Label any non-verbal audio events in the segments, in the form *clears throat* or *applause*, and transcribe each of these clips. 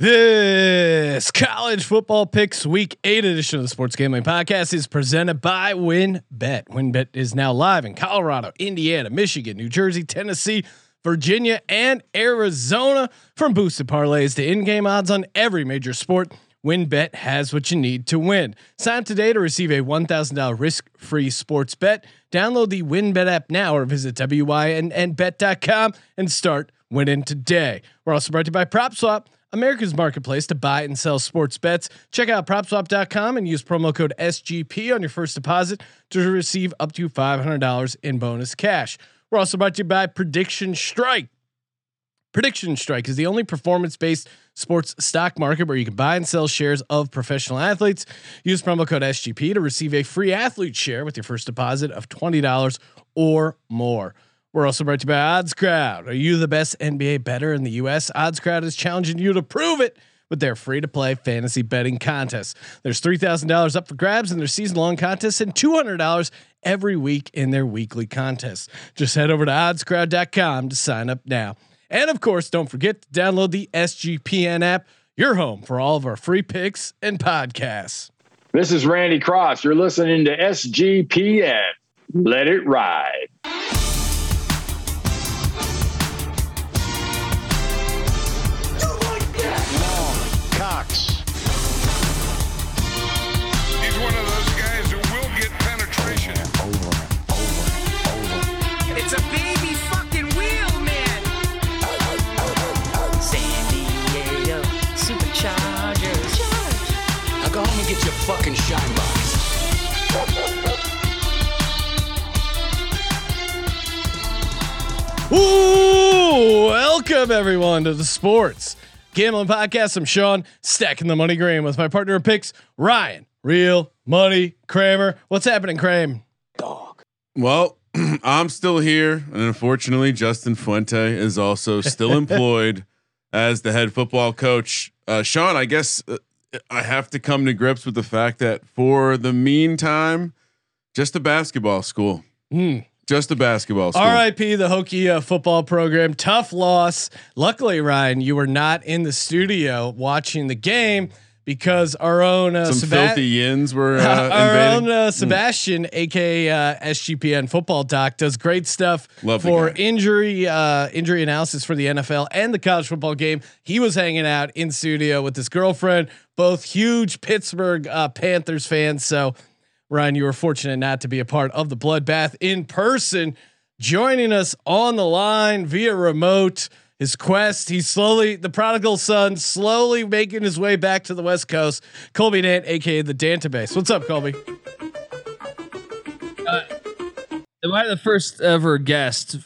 This college football picks week eight edition of the Sports Gambling Podcast is presented by WynnBet. WynnBet is now live in Colorado, Indiana, Michigan, New Jersey, Tennessee, Virginia, and Arizona. From boosted parlays to in-game odds on every major sport, WynnBet has what you need to win. Sign up today to receive a $1,000 risk-free sports bet. Download the WynnBet app now or visit wynnbet.com and start winning today. We're also brought to you by PropSwap. America's marketplace to buy and sell sports bets. Check out propswap.com and use promo code SGP on your first deposit to receive up to $500 in bonus cash. We're also brought to you by Prediction Strike. Prediction Strike is the only performance based sports stock market where you can buy and sell shares of professional athletes. Use promo code SGP to receive a free athlete share with your first deposit of $20 or more. We're also brought to you by Odds Crowd. Are you the best NBA bettor in the US? Odds Crowd is challenging you to prove it with their free to play fantasy betting contest. There's $3,000 up for grabs in their season long contests and $200 every week in their weekly contests. Just head over to oddscrowd.com to sign up now. And of course, don't forget to download the SGPN app, your home for all of our free picks and podcasts. This is Randy Cross. You're listening to SGPN. Let it ride. Fucking shine box. Ooh, welcome everyone to the sports gambling podcast. I'm Sean, stacking the money green with my partner in picks, Ryan, real money Kramer. What's happening, Kramer? Dog. Well, *clears throat* I'm still here, and unfortunately, Justin Fuente is also still *laughs* employed as the head football coach. Uh, Sean, I guess uh, I have to come to grips with the fact that for the meantime, just a basketball school. Mm. Just a basketball school. R.I.P. the Hokie uh, football program. Tough loss. Luckily, Ryan, you were not in the studio watching the game because our own uh, some Seba- filthy yins were *laughs* uh, our own uh, hmm. Sebastian, mm. aka uh, SGPN football doc, does great stuff Love for injury uh, injury analysis for the NFL and the college football game. He was hanging out in studio with his girlfriend, both huge Pittsburgh uh, Panthers fans. So, Ryan, you were fortunate not to be a part of the bloodbath in person. Joining us on the line via remote his quest. He's slowly the prodigal son, slowly making his way back to the West Coast. Colby Dant, aka the Dantabase. What's up, Colby? Uh, am I the first ever guest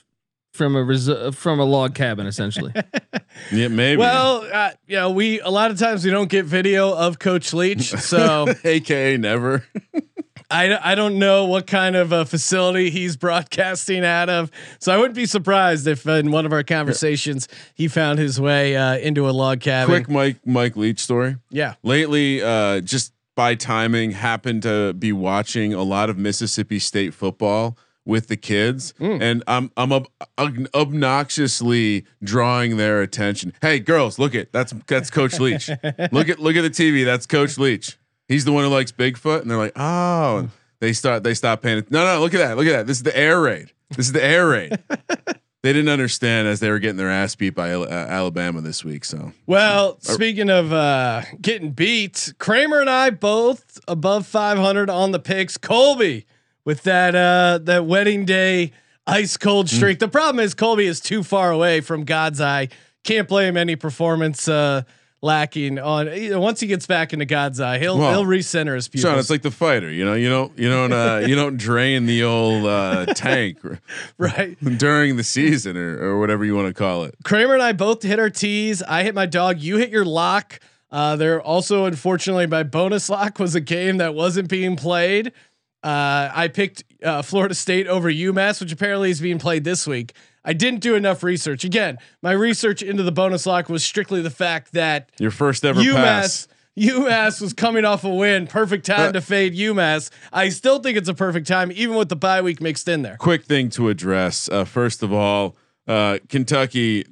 from a res- from a log cabin, essentially? *laughs* yeah, maybe. Well, uh, you know, we a lot of times we don't get video of Coach Leach, so *laughs* aka never. *laughs* I, I don't know what kind of a facility he's broadcasting out of, so I wouldn't be surprised if in one of our conversations he found his way uh, into a log cabin. Quick Mike Mike Leach story. Yeah. Lately, uh, just by timing, happened to be watching a lot of Mississippi State football with the kids, mm. and I'm I'm ob- obnoxiously drawing their attention. Hey, girls, look at that's that's Coach Leach. *laughs* look at look at the TV. That's Coach Leach. He's the one who likes Bigfoot, and they're like, oh, they start they stop paying. No, no, look at that, look at that. This is the air raid. This is the air raid. *laughs* they didn't understand as they were getting their ass beat by uh, Alabama this week. So, well, speaking of uh, getting beat, Kramer and I both above 500 on the picks. Colby with that uh, that wedding day ice cold mm. streak. Mm. The problem is Colby is too far away from God's eye. Can't blame any performance. Lacking on. You know, once he gets back into God's eye, he'll well, he'll recenter his pupils. Sean, it's like the fighter. You know, you don't you don't uh, *laughs* you don't drain the old uh, tank right during the season or or whatever you want to call it. Kramer and I both hit our tees. I hit my dog. You hit your lock. Uh, there also, unfortunately, my bonus lock was a game that wasn't being played. Uh, I picked uh, Florida State over UMass, which apparently is being played this week. I didn't do enough research. Again, my research into the bonus lock was strictly the fact that your first ever UMass pass. UMass was coming off a win. Perfect time uh, to fade UMass. I still think it's a perfect time, even with the bye week mixed in there. Quick thing to address. Uh, first of all, uh, Kentucky.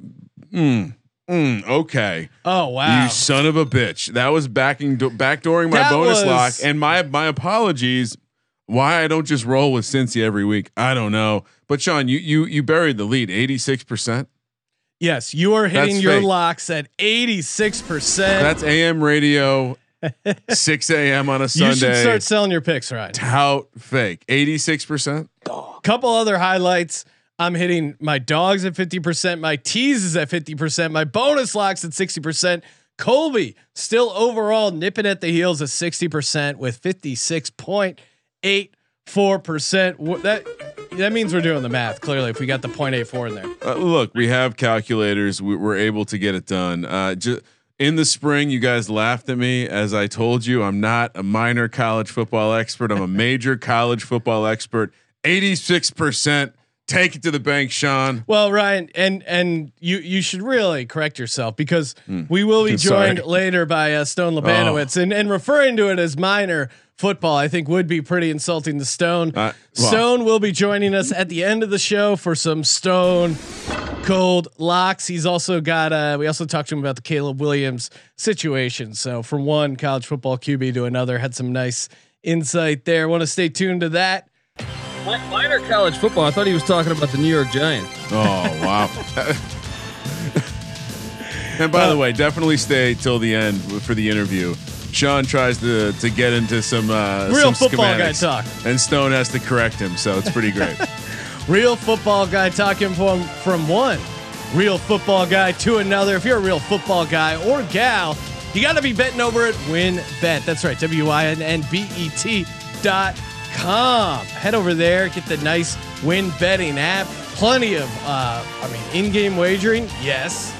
Mm, Mm, okay. Oh wow. You son of a bitch. That was backing backdooring my That bonus was- lock. And my my apologies. Why I don't just roll with Cincy every week. I don't know. But Sean, you you you buried the lead. 86%. yes, you are hitting That's your fake. locks at 86%. That's AM radio *laughs* 6 a.m. on a Sunday. you should start selling your picks, right? tout fake. 86%. Couple other highlights. I'm hitting my dogs at 50%, my teases at 50%, my bonus locks at 60%. Colby still overall nipping at the heels at 60% with 56.84%. Wh- That that means we're doing the math clearly if we got the 0.84 in there. Uh, look, we have calculators. We, we're able to get it done. Uh, ju- in the spring, you guys laughed at me as I told you I'm not a minor college football expert. I'm a *laughs* major college football expert. 86%. Take it to the bank, Sean. Well, Ryan, and and you you should really correct yourself because we will be Hmm. *laughs* Sorry. joined later by uh, Stone Labanowitz, Oh. and and referring to it as minor football, I think would be pretty insulting to Stone. Uh, well. Stone will be joining us at the end of the show for some Stone cold locks. He's also got. Uh, we also talked to him about the Caleb Williams situation. So from one college football QB to another, had some nice insight there. Want to stay tuned to that. Minor college football. I thought he was talking about the New York Giants. Oh, wow. *laughs* and by the way, definitely stay till the end for the interview. Sean tries to to get into some uh, Real some football guy talk. and Stone has to correct him, so it's pretty great. *laughs* Real football guy talking from from one real football guy to another. If you're a real football guy or gal, you got to be betting over at Win Bet. That's right, W I N N B E T dot com. Head over there, get the nice win betting app. Plenty of, uh, I mean, in-game wagering. Yes.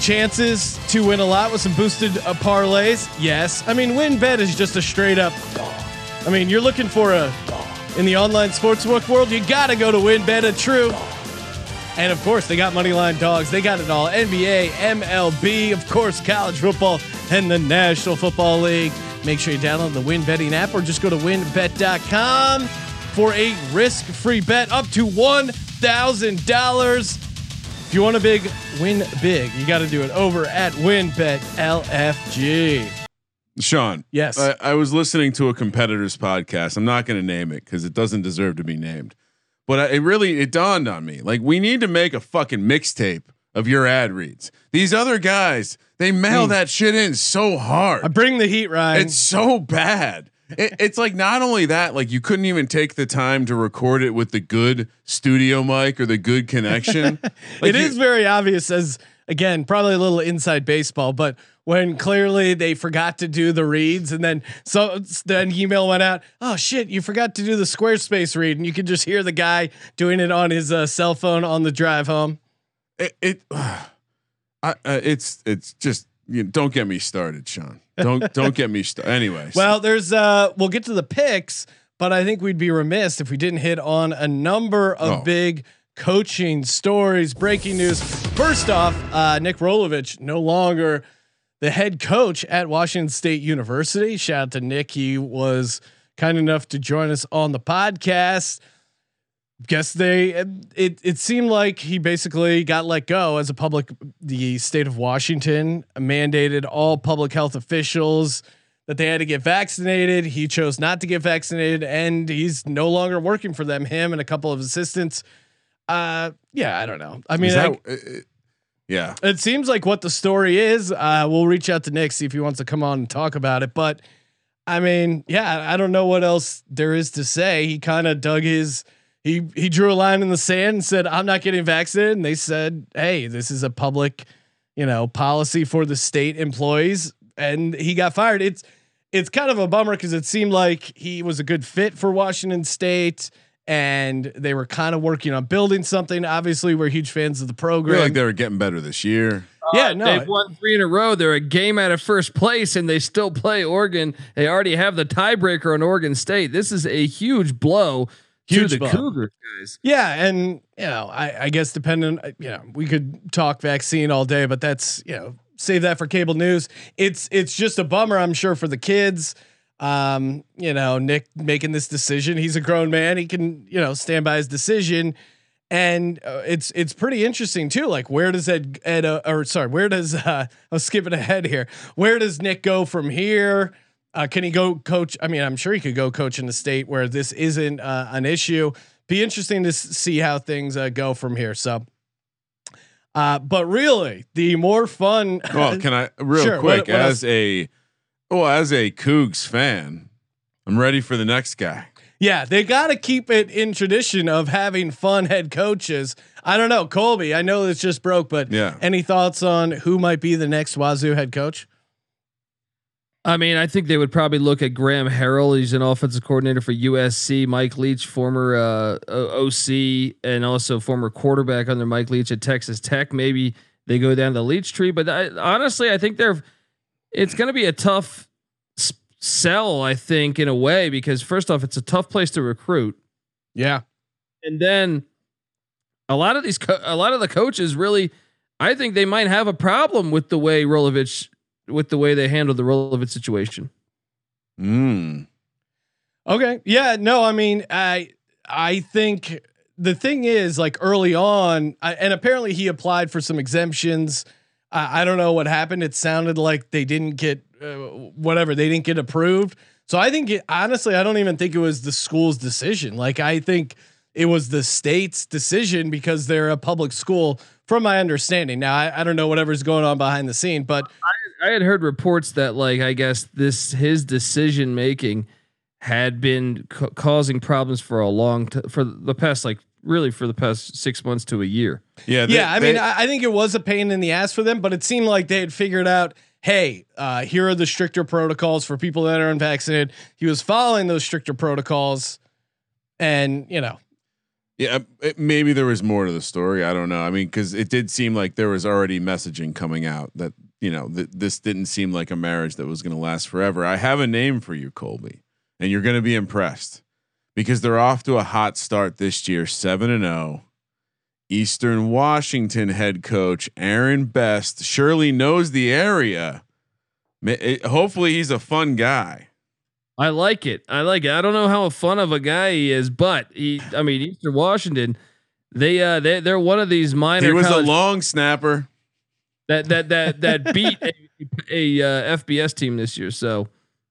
Chances to win a lot with some boosted uh, parlays. Yes. I mean, WynnBet is just a straight up. I mean, you're looking for a in the online sportsbook world, you got to go to WynnBet, a true. And of course, they got moneyline dogs. They got it all. NBA, MLB, of course, college football, and the National Football League. Make sure you download the Win Betting app or just go to wynnbet.com for a risk-free bet up to $1,000. If you want a big win big, you got to do it over at WynnBet LFG. Sean, Yes. I, I was listening to a competitor's podcast. I'm not going to name it because it doesn't deserve to be named. But I, it really it dawned on me like we need to make a fucking mixtape of your ad reads. These other guys, they mail mm. that shit in so hard. I bring the heat, Ryan. It's so bad. It, it's like not only that, like you couldn't even take the time to record it with the good studio mic or the good connection. *laughs* Like it you- is very obvious as again probably a little inside baseball but when clearly they forgot to do the reads and then so then email went out oh shit you forgot to do the squarespace read and you could just hear the guy doing it on his uh, cell phone on the drive home it, it *sighs* I, uh, it's it's just you don't get me started, Sean. Don't don't get me started. Anyways, *laughs* well there's uh we'll get to the picks but i think we'd be remiss if we didn't hit on a number of Oh. big coaching stories breaking news first off uh nick rolovich no longer the head coach at Washington State University. Shout out to Nick. He was kind enough to join us on the podcast. Guess they it it seemed like he basically got let go as a public the state of Washington mandated all public health officials that they had to get vaccinated. He chose not to get vaccinated and he's no longer working for them. Him and a couple of assistants. Uh yeah, I don't know. I mean I- that, uh, uh, yeah, it seems like what the story is. Uh, we'll reach out to Nick see if he wants to come on and talk about it. But I mean, yeah, I don't know what else there is to say. He kind of dug his. He he drew a line in the sand and said, "I'm not getting vaccinated." And they said, "Hey, this is a public, you know, policy for the state employees." And he got fired. It's it's kind of a bummer because it seemed like he was a good fit for Washington State. And they were kind of working on building something. Obviously, we're huge fans of the I program. feel like they were getting better this year. Uh, yeah, no, They've won three in a row. They're a game out of first place, and they still play Oregon. They already have the tiebreaker on Oregon State. This is a huge blow Huge to the blow. Cougars, guys. Yeah, and you know, I, I guess depending, you know, we could talk vaccine all day, but that's you know, save that for cable news. It's it's just a bummer, I'm sure, for the kids. Um, you know, Nick making this decision. He's a grown man. He can you know stand by his decision. and uh, it's it's pretty interesting too. Like where does Ed Ed uh, or sorry, where does *laughs* uh, I'm skipping ahead here. Where does Nick go from here? Uh, can he go coach? I mean, I'm sure he could go coach in the state where this isn't uh, an issue. Be interesting to see how things uh, go from here. So, uh, but really, the more fun. *laughs* Well, can I real Sure, quick what- what as a well as a Cougs fan, I'm ready for the next guy. Yeah, they got to keep it in tradition of having fun head coaches. I don't know, Colby. I know this just broke, but Yeah. any thoughts on who might be the next Wazoo head coach? I mean, I think they would probably look at Graham Harrell. He's an offensive coordinator for USC. Mike Leach, former uh, OC and also former quarterback under Mike Leach at Texas Tech. Maybe they go down the Leach tree, but I, honestly, I think they're. It's going to be a tough sell, I think, in a way, because first off, it's a tough place to recruit, Yeah, and then a lot of these, co- a lot of the coaches really, I think they might have a problem with the way Rolovich, with the way they handled the relevant situation. Mm. Okay. Yeah. No. I mean, I I think the thing is like early on, I, and apparently he applied for some exemptions. I, I don't know what happened. It sounded like they didn't get uh, whatever they didn't get approved. So I think it, honestly, I don't even think it was the school's decision. Like I think it was the state's decision because they're a public school, from my understanding. Now I, I don't know whatever's going on behind the scene, but I had heard reports that like I guess this his decision making had been ca- causing problems for a long t- for the past like really for the past six months to a year. Yeah, they- yeah, I mean, they- I, I think it was a pain in the ass for them, but it seemed like they had figured out, hey, uh, here are the stricter protocols for people that are unvaccinated. He was following those stricter protocols, and you know, Yeah, it, maybe there was more to the story. I don't know. I mean, because it did seem like there was already messaging coming out that you know th- this didn't seem like a marriage that was going to last forever. I have a name for you, Colby, and you're going to be impressed because they're off to a hot start this year, seven and zero. Eastern Washington head coach Aaron Best surely knows the area. Hopefully, he's a fun guy. I like it. I like it. I don't know how fun of a guy he is, but he. I mean, Eastern Washington. They uh they they're one of these minor He was a long snapper. That that that that beat a, a uh, FBS team this year. So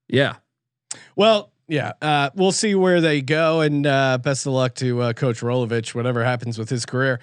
yeah, well, yeah, uh, we'll see where they go, and uh, best of luck to uh, Coach Rolovich, whatever happens with his career.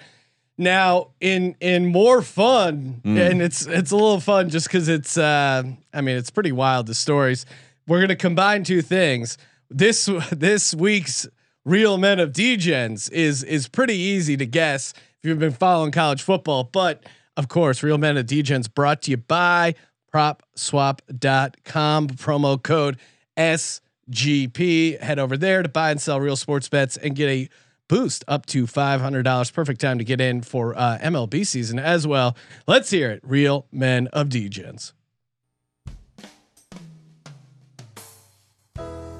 Now, in in more fun, Mm. and it's it's a little fun just because it's, uh, I mean, it's pretty wild the stories. We're gonna combine two things. This this week's real men of Degens is is pretty easy to guess if you've been following college football, but of course, real men of Degens brought to you by PropSwap.com promo code SGP. Head over there to buy and sell real sports bets and get a boost up to $500. Perfect time to get in for uh, MLB season as well. Let's hear it. Real men of Degens.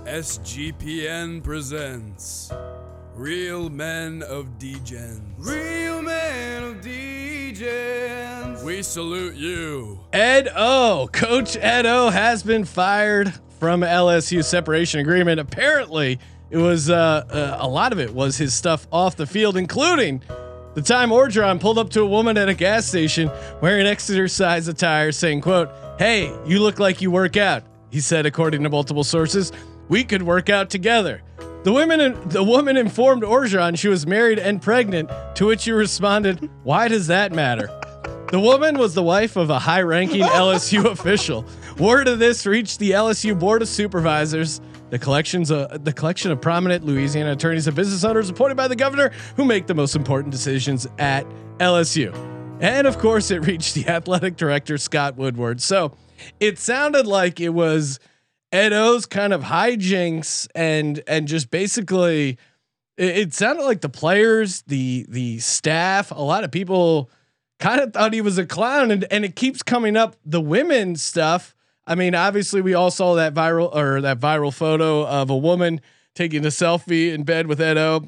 SGPN presents Real Men of Degens. Real Men of Degens. We salute you. Ed O, Coach Ed O has been fired from LSU separation agreement. Apparently, it was uh, uh, a lot of it was his stuff off the field, including the time Orgeron pulled up to a woman at a gas station wearing exercise attire, saying, "quote Hey, you look like you work out." He said, according to multiple sources, "We could work out together." The women, the woman informed Orgeron she was married and pregnant. To which he responded, "Why does that matter?" The woman was the wife of a high ranking LSU *laughs* official. Word of this reached the LSU Board of Supervisors. The collections, uh, the collection of prominent Louisiana attorneys and business owners appointed by the governor who make the most important decisions at LSU. And of course, it reached the *laughs* athletic director, Scott Woodward. So it sounded like it was Ed O's kind of hijinks and and just basically it, it sounded like the players, the the staff, a lot of people kind of thought he was a clown and, and it keeps coming up the women stuff. I mean, obviously we all saw that viral or that viral photo of a woman taking a selfie in bed with Edo.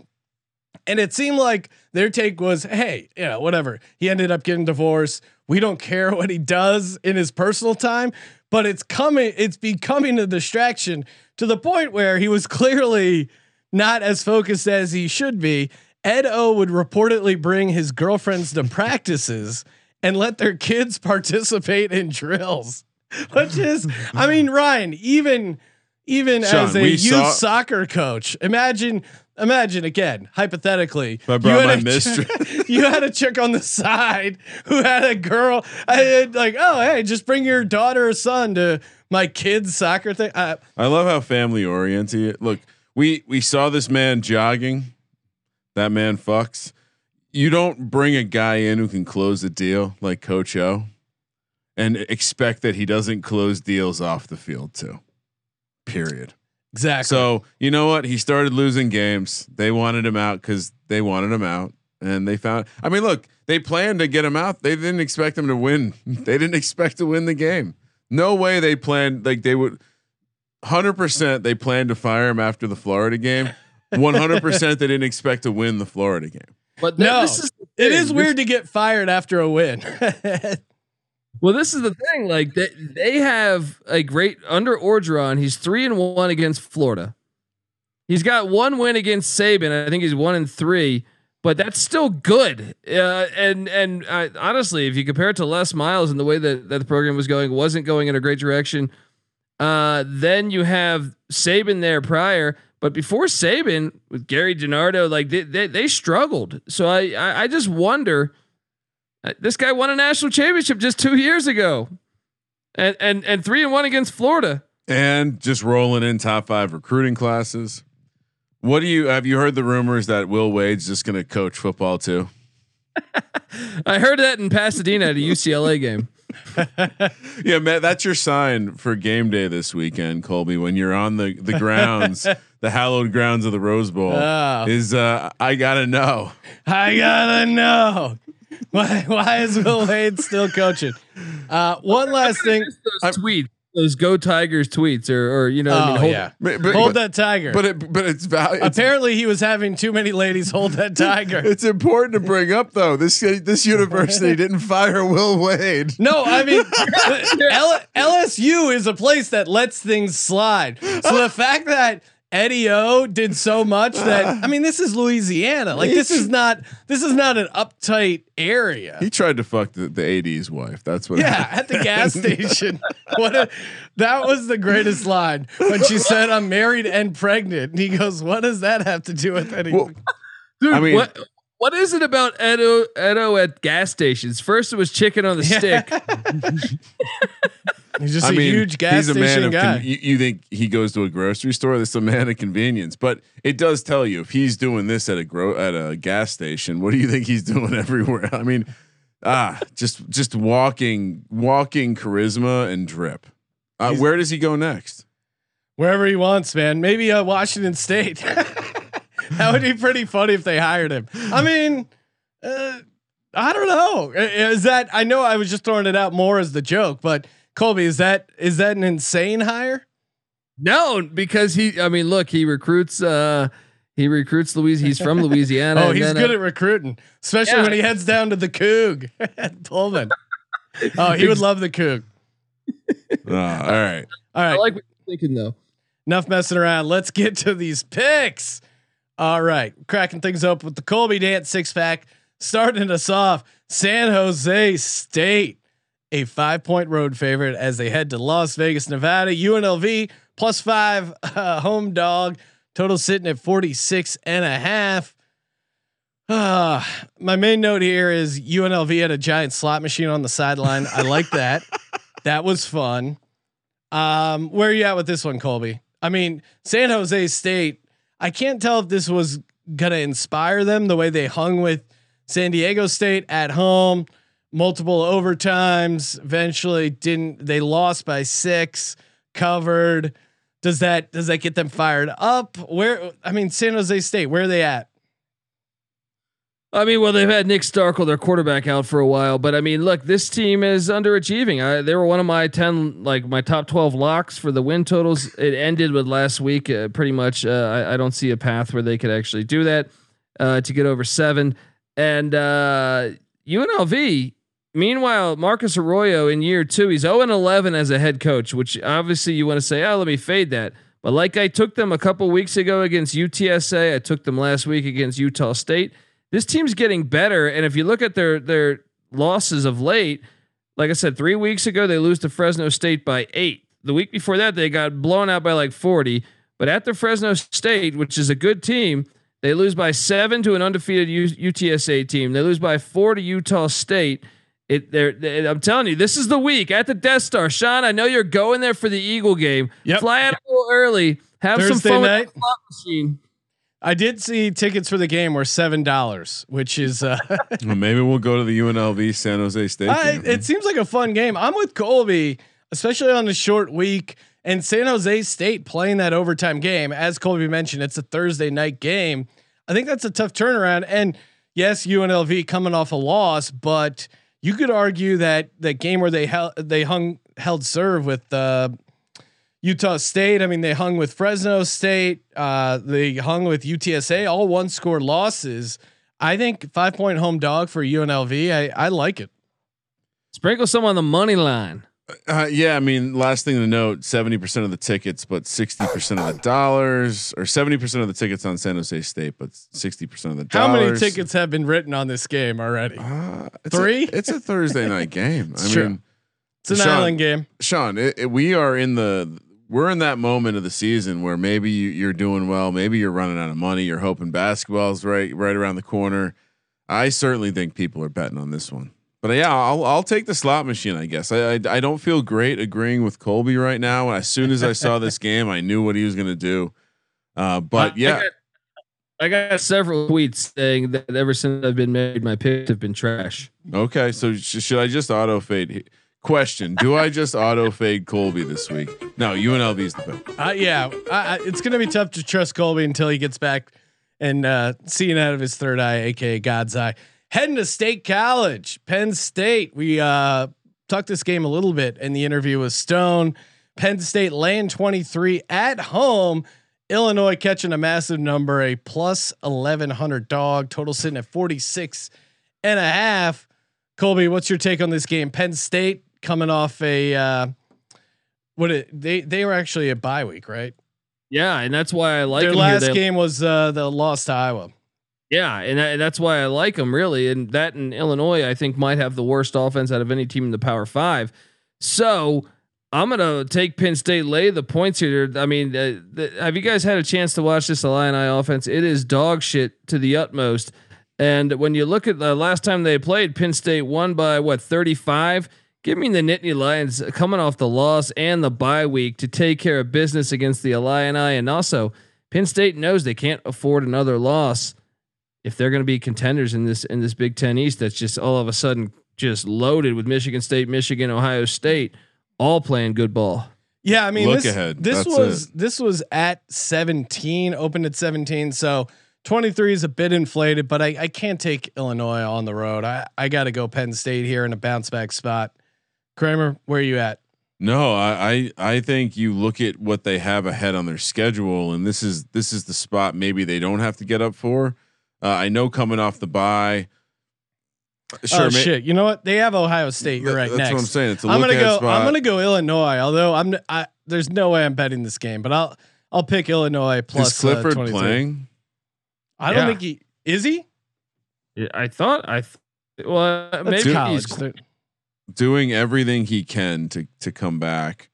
And it seemed like their take was, hey, you know, whatever. He ended up getting divorced. We don't care what he does in his personal time, but it's coming, it's becoming a distraction to the point where he was clearly not as focused as he should be. Ed O would reportedly bring his girlfriends to practices and let their kids *laughs* participate in drills. Which is, I mean, Ryan, even even Sean, as a youth saw- soccer coach, imagine imagine again, hypothetically, I brought had my a mistress- *laughs* you had a chick on the side who had a girl. I had like, oh hey, just bring your daughter or son to my kid's soccer thing. Uh, I love how family oriented. Look, we we saw this man jogging. That man fucks. You don't bring a guy in who can close a deal like Coach O, and expect that he doesn't close deals off the field too. Period. Exactly. So you know what? He started losing games. They wanted him out because they wanted him out, and they found. I mean, look, they planned to get him out. They didn't expect him to win. *laughs* They didn't expect to win the game. No way they planned like they would. Hundred percent, they planned to fire him after the Florida game. One hundred percent, they didn't expect to win the Florida game. But No, this is the it thing. is This- weird to get fired after a win. *laughs* Well, this is the thing. Like they, they have a great under Orgeron. He's three and one against Florida. He's got one win against Saban. I think he's one and three, but that's still good. Uh, and and honestly, if you compare it to Les Miles and the way that, that the program was going, wasn't going in a great direction. Uh, then you have Saban there prior, but before Saban with Gerry DiNardo, like they they, they struggled. So I, I I just wonder. Uh, This guy won a national championship just two years ago, and and and three and one against Florida. And just rolling in top five recruiting classes. What do you have? You heard the rumors that Will Wade's just going to coach football too? *laughs* I heard that in Pasadena at a UCLA game. *laughs* Yeah, Matt, that's your sign for game day this weekend, Colby. When you're on the the grounds, *laughs* the hallowed grounds of the Rose Bowl, Oh. is uh, I gotta know. I gotta know *laughs* why. Why is Will Wade still coaching? Uh, one last thing. Those tweets, those Go Tigers tweets, or or you know, what I mean, Oh hold- yeah, But, but, hold that tiger. But it, but it's value. Apparently, he was having too many ladies hold that *laughs* tiger. it's important to bring up though. This this university *laughs* didn't fire Will Wade. No, I mean L- LSU is a place that lets things slide. So the fact that Eddie O did so much that I mean, this is Louisiana. Like this is not this is not an uptight area. He tried to fuck the, the AD's wife. That's what. Yeah, happened. at the gas *laughs* station. What a, that was the greatest line when she said, "I'm married and pregnant." And he goes, "What does that have to do with anything?" Well, dude. I mean- what what is it about Edo Edo at gas stations? First, it was chicken on the stick. *laughs* He's just I a mean, huge gas he's a man station of. guy. Con- you, you think he goes to a grocery store? That's a man of convenience. But it does tell you if he's doing this at a gro- at a gas station, what do you think he's doing *laughs* everywhere? I mean, ah, just just walking walking charisma and drip. Uh, where does he go next? Wherever he wants, man. Maybe uh, Washington State. *laughs* that would be pretty funny if they hired him. I mean, uh, I don't know. Is that? I know I was just throwing it out more as the joke, but Colby, is that is that an insane hire? no, because he. I mean, look, he recruits. uh He recruits Louis. He's from Louisiana. *laughs* Oh, he's good uh, at recruiting, especially Yeah. when he heads down to the Coug *laughs* at Pullman. Oh, he would love the Coug. *laughs* Ah, all right. All I like what you're thinking though. enough messing around. Let's get to these picks. All right, cracking things up with the Colby Dant six pack. Starting us off, San Jose State, a five point road favorite as they head to Las Vegas, Nevada. UNLV plus five *laughs* uh, home dog. Total sitting at 46 and a half. Uh, my main note here is UNLV had a giant slot machine on the sideline. I like that. *laughs* that was fun. Um, where are you at with this one, Colby? I mean, San Jose State. I can't tell if this was gonna inspire them the way they hung with San Diego State at home, multiple overtimes. Eventually, didn't they lost by six? Covered. Does that does that get them fired up? Where I mean, San Jose State. Where are they at? I mean, well, they've had Nick Starkel, their quarterback, out for a while, but I mean, look, this team is underachieving. I, they were one of my ten, like my top twelve locks for the win totals. It ended with last week, uh, pretty much. Uh, I, I don't see a path where they could actually do that uh, to get over seven. And uh, UNLV, meanwhile, Marcus Arroyo in year two, he's zero and eleven as a head coach, which obviously you want to say, oh, let me fade that. But like I took them a couple weeks ago against UTSA, I took them last week against Utah State. This team's getting better, and if you look at their their losses of late, like I said, three weeks ago they lose to Fresno State by eight. The week before that they got blown out by like forty. But at the Fresno State, which is a good team, they lose by seven to an undefeated U- UTSA team. They lose by four to Utah State. It, they're, they I'm telling you, this is the week at the Death Star. Sean, I know you're going there for the Eagle game. Yep. Fly out a little early. Have some fun night. with the slot machine. I did see tickets for the game were seven dollars, which is uh, *laughs* Well, maybe we'll go to the UNLV San Jose State. I, game. it seems like a fun game. I'm with Colby, especially on the short week and San Jose State playing that overtime game. As Colby mentioned, it's a Thursday night game. I think that's a tough turnaround. And yes, UNLV coming off a loss, but you could argue that the game where they held they hung held serve with uh, Utah State. I mean, they hung with Fresno State. Uh, they hung with UTSA. All one score losses. I think five point home dog for UNLV. I, I like it. Sprinkle some on the money line. Uh, yeah, I mean, last thing to note: seventy percent of the tickets, but sixty percent of the dollars, or seventy percent of the tickets on San Jose State, but sixty percent of the dollars. How many tickets have been written on this game already? Uh, it's Three? A, it's a Thursday night *laughs* game. I true. mean, It's an Sean, island game. Sean, it, it- we are in the we're in that moment of the season where maybe you, you're doing well, maybe you're running out of money, you're hoping basketball's right right around the corner. I certainly think people are betting on this one. But yeah, I'll I'll take the slot machine. I guess I I, I don't feel great agreeing with Colby right now. As soon as I saw this game, I knew what he was going to do. Uh, but I- yeah, I got, I got several tweets saying that ever since I've been married, my picks have been trash. okay. So sh- should I just auto fade? Question: Do I just auto fade Colby this week? No, UNLV's the pick. Uh, yeah, I, I, it's going to be tough to trust Colby until he gets back and uh, seeing out of his third eye, aka God's eye. Heading to State College, Penn State. We uh, talked this game a little bit in the interview with Stone. Penn State laying 23 at home. Illinois catching a massive number, a plus 1100 dog, total sitting at 46 and a half. Colby, what's your take on this game? Penn State coming off a uh, what it they they were actually a bye week, right? Yeah, and that's why I like Their last game was uh, the loss to Iowa. Yeah, and, and that's why I like them really. And that in Illinois, I think might have the worst offense out of any team in the Power Five. So I'm gonna take Penn State lay the points here. I mean, uh, have you guys had a chance to watch this Illini offense? It is dog shit to the utmost. And when you look at the last time they played, Penn State won by what 35. Give me the Nittany Lions coming off the loss and the bye week to take care of business against the Illini, and also Penn State knows they can't afford another loss if they're going to be contenders in this in this Big Ten East. That's just all of a sudden just loaded with Michigan State, Michigan, Ohio State, all playing good ball. Yeah, I mean, Look this, ahead. this That's was this was at 17, opened at 17, so 23 is a bit inflated, but I, I can't take Illinois on the road. I I got to go Penn State here in a bounce back spot. Kramer, where are you at? No, I, I I think you look at what they have ahead on their schedule, and this is this is the spot maybe they don't have to get up for. Uh, I know coming off the bye. Sure, oh ma- shit! You know what? They have Ohio State. You're right. That's next, what I'm saying. It's a I'm gonna go. spot. I'm gonna go Illinois. Although I'm, I there's no way I'm betting this game, but I'll I'll pick Illinois plus is Clifford uh, playing? I don't Yeah. think he is he. Yeah, I thought I, th- well That's maybe college. he's They're- doing everything he can to to come back.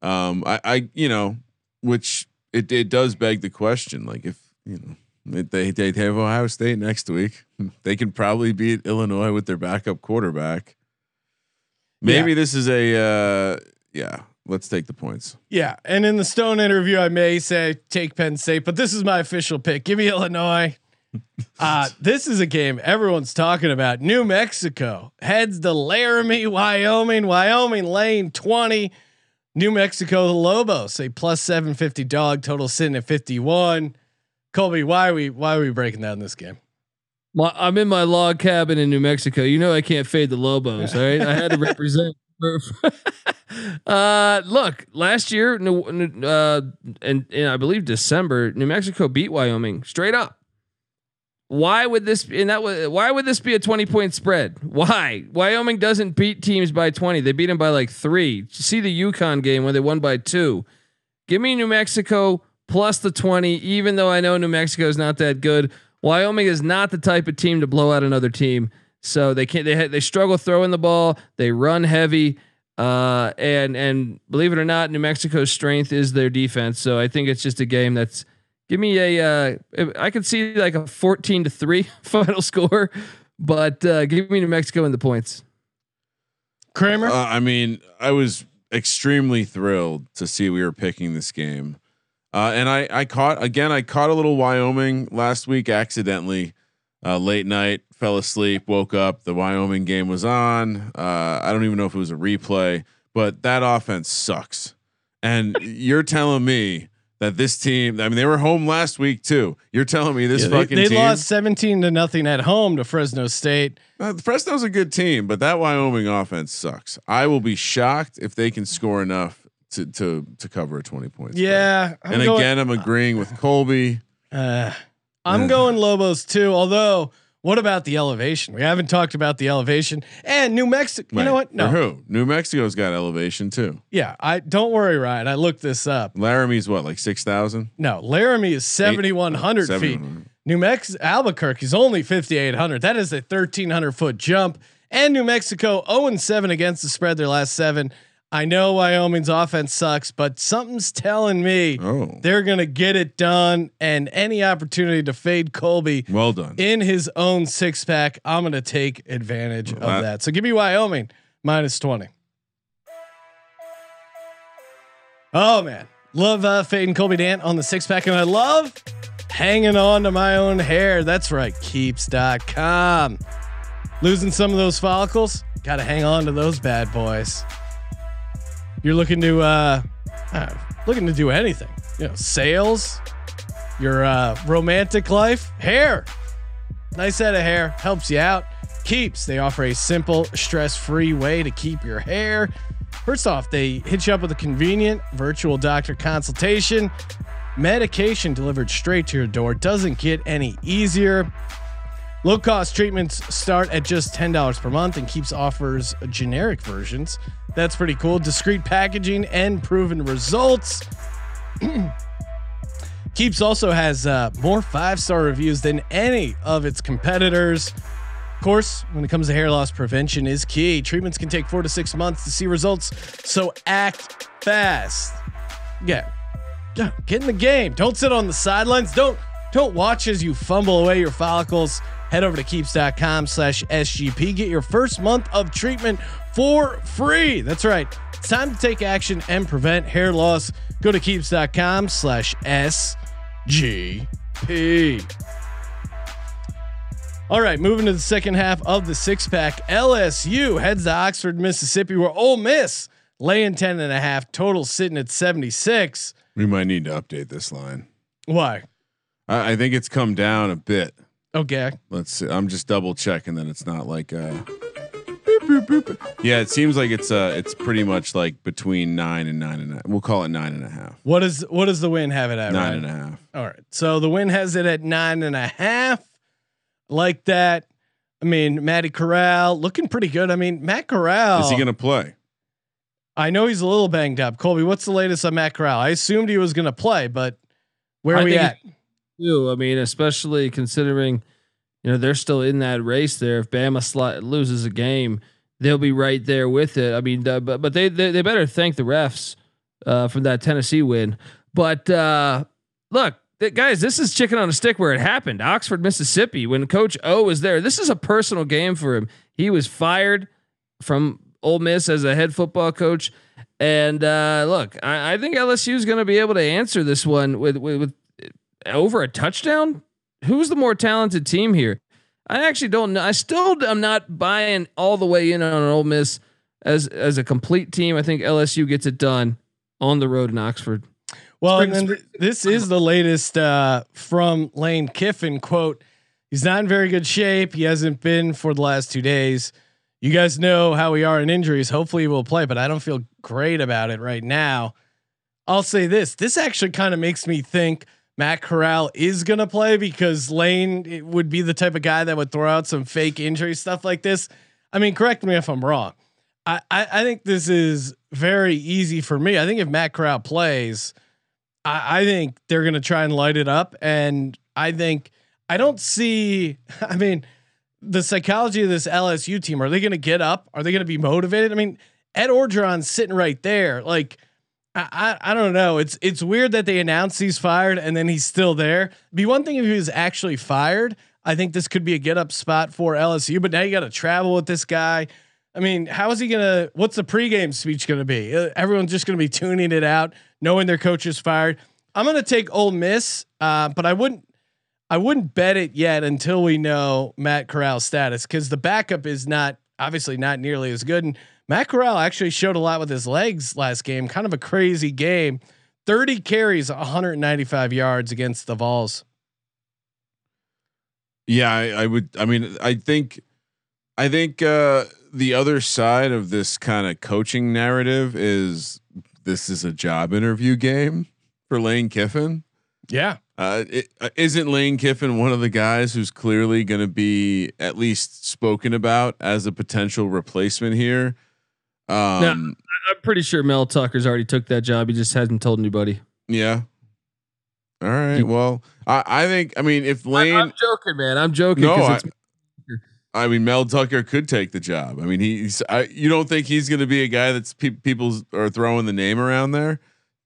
Um, I, I you know, which it it does beg the question, like if you know if they they have Ohio State next week, *laughs* they can probably beat Illinois with their backup quarterback. Maybe this is a uh, yeah. Let's take the points. Yeah, and in the Stone interview, I may say take Penn State, but this is my official pick. Give me Illinois. *laughs* Uh, this is a game everyone's talking about. New Mexico heads to Laramie, Wyoming. Wyoming lane twenty. New Mexico, the Lobos, a plus seven fifty dog total sitting at fifty one. Colby, why are we why are we breaking down this game? My, I'm in my log cabin in New Mexico. You know I can't fade the Lobos. All right, I had to *laughs* represent. *laughs* uh, look, last year, uh, and, and I believe December, New Mexico beat Wyoming straight up. Why would this? And that was why would this be a 20 point spread? Why Wyoming doesn't beat teams by 20? They beat them by like three. See the UConn game where they won by two. Give me New Mexico plus the 20, even though I know New Mexico is not that good. Wyoming is not the type of team to blow out another team. So they can't, they, they struggle throwing the ball. They run heavy. Uh, and, and believe it or not, New Mexico's strength is their defense. So I think it's just a game that's, give me a, uh, I could see like a 14 to three *laughs* final score, but, uh, give me New Mexico in the points. Kramer. Uh, I mean, I was extremely thrilled to see we were picking this game. Uh, and I, I caught again. I caught a little Wyoming last week accidentally, uh, late night. Fell asleep, woke up. The Wyoming game was on. Uh, I don't even know if it was a replay, but that offense sucks. And *laughs* you're telling me that this team. I mean, they were home last week too. You're telling me this Yeah, fucking they, they team. lost 17 to nothing at home to Fresno State. Uh, Fresno's a good team, but that Wyoming offense sucks. I will be shocked if they can score enough to to to cover a twenty points. Yeah. And going- again, I'm agreeing with Colby. Uh, I'm Yeah. going Lobos too. Although, what about the elevation? We haven't talked about the elevation and New Mexico. You know what? No. for who? New Mexico's got elevation too. Yeah. I don't worry, Ryan. I looked this up. Laramie's what, like six thousand? No, Laramie is 7,100 feet. New Mexico, Albuquerque is only 5,800. That is a 1,300 foot jump. And New Mexico 0 and 7 against the spread their last seven. I know Wyoming's offense sucks, but something's telling me Oh, they're going to get it done. And any opportunity to fade Colby well done. in his own six pack, I'm going to take advantage of That- that. So give me Wyoming minus 20. Oh man, love uh, fading Colby Dant on the six pack, and I love hanging on to my own hair. That's right, keeps.com. Losing some of those follicles, got to hang on to those bad boys. You're looking to uh, uh looking to do anything, you know, sales, your uh, romantic life, hair. Nice set of hair helps you out. Keeps they offer a simple, stress-free way to keep your hair. First off, they hit you up with a convenient virtual doctor consultation. Medication delivered straight to your door doesn't get any easier. Low cost treatments start at just $10 per month and keeps offers generic versions. That's pretty cool. Discreet packaging and proven results. *clears throat* Keeps also has uh, more five star reviews than any of its competitors. Of course, when it comes to hair loss, prevention is key. Treatments can take four to six months to see results, so act fast. Yeah, get in the game. Don't sit on the sidelines. Don't don't watch as you fumble away your follicles. Head over to keeps.com slash SGP. Get your first month of treatment for free. That's right. It's time to take action and prevent hair loss. Go to keeps.com slash SGP. All right, moving to the second half of the six pack. LSU heads to Oxford, Mississippi, where Ole Miss laying 10 and a half, total sitting at 76. we might need to update this line. Why? I, I think it's come down a bit. Okay. Let's see. I'm just double checking that it's not like uh boop, boop, boop. Yeah, it seems like it's uh it's pretty much like between nine and nine and nine and a half. We'll call it nine and a half. What is what does the win have it at? Nine Ryan? and a half. All right. So the win has it at nine and a half. Like that. I mean, Matty Corral looking pretty good. I mean, Matt Corral. Is he gonna play? I know he's a little banged up. Colby, what's the latest on Matt Corral? I assumed he was going to play, but where are I we think at? Too. I mean, especially considering, you know, they're still in that race there. If Bama sli- loses a game, they'll be right there with it. I mean, but but they, they they better thank the refs uh, for that Tennessee win. But uh, look, th- guys, this is chicken on a stick where it happened. Oxford, Mississippi, when Coach O was there. This is a personal game for him. He was fired from Ole Miss as a head football coach. And uh, look, I, I think LSU is going to be able to answer this one with, with with over a touchdown. Who's the more talented team here? I actually don't know. I still am not buying all the way in on Ole Miss as as a complete team. I think LSU gets it done on the road in Oxford. Well, Spring- and then this is the latest uh, from Lane Kiffin quote. He's not in very good shape. He hasn't been for the last two days. You guys know how we are in injuries. Hopefully, he will play, but I don't feel great about it right now. I'll say this: this actually kind of makes me think Matt Corral is gonna play because Lane would be the type of guy that would throw out some fake injury stuff like this. I mean, correct me if I'm wrong. I, I, I think this is very easy for me. I think if Matt Corral plays, I, I think they're going to try and light it up. And I think I don't see. *laughs* I mean, the psychology of this LSU team. Are they going to get up? Are they going to be motivated? I mean, Ed Orgeron's sitting right there. Like, I, I, don't know. It's it's weird that they announced he's fired and then he's still there. Be one thing if he was actually fired. I think this could be a get up spot for LSU. But now you got to travel with this guy. I mean, how is he gonna? What's the pregame speech gonna be? Uh, everyone's just gonna be tuning it out, knowing their coach is fired. I'm gonna take Ole Miss, uh, but I wouldn't. I wouldn't bet it yet until we know Matt Corral's status because the backup is not obviously not nearly as good. And Matt Corral actually showed a lot with his legs last game. Kind of a crazy game. 30 carries, 195 yards against the Vols. Yeah, I, I would. I mean, I think, I think uh, the other side of this kind of coaching narrative is this is a job interview game for Lane Kiffin. Yeah. Uh, it, uh, isn't Lane Kiffin one of the guys who's clearly going to be at least spoken about as a potential replacement here? Um, I'm pretty sure Mel Tucker's already took that job. He just hasn't told anybody. Yeah. All right. Well, I, I think I mean if Lane, I, am joking, man. I'm joking. no, I, it's- I mean Mel Tucker could take the job. I mean he's. I, you don't think he's going to be a guy that's pe- people are throwing the name around there?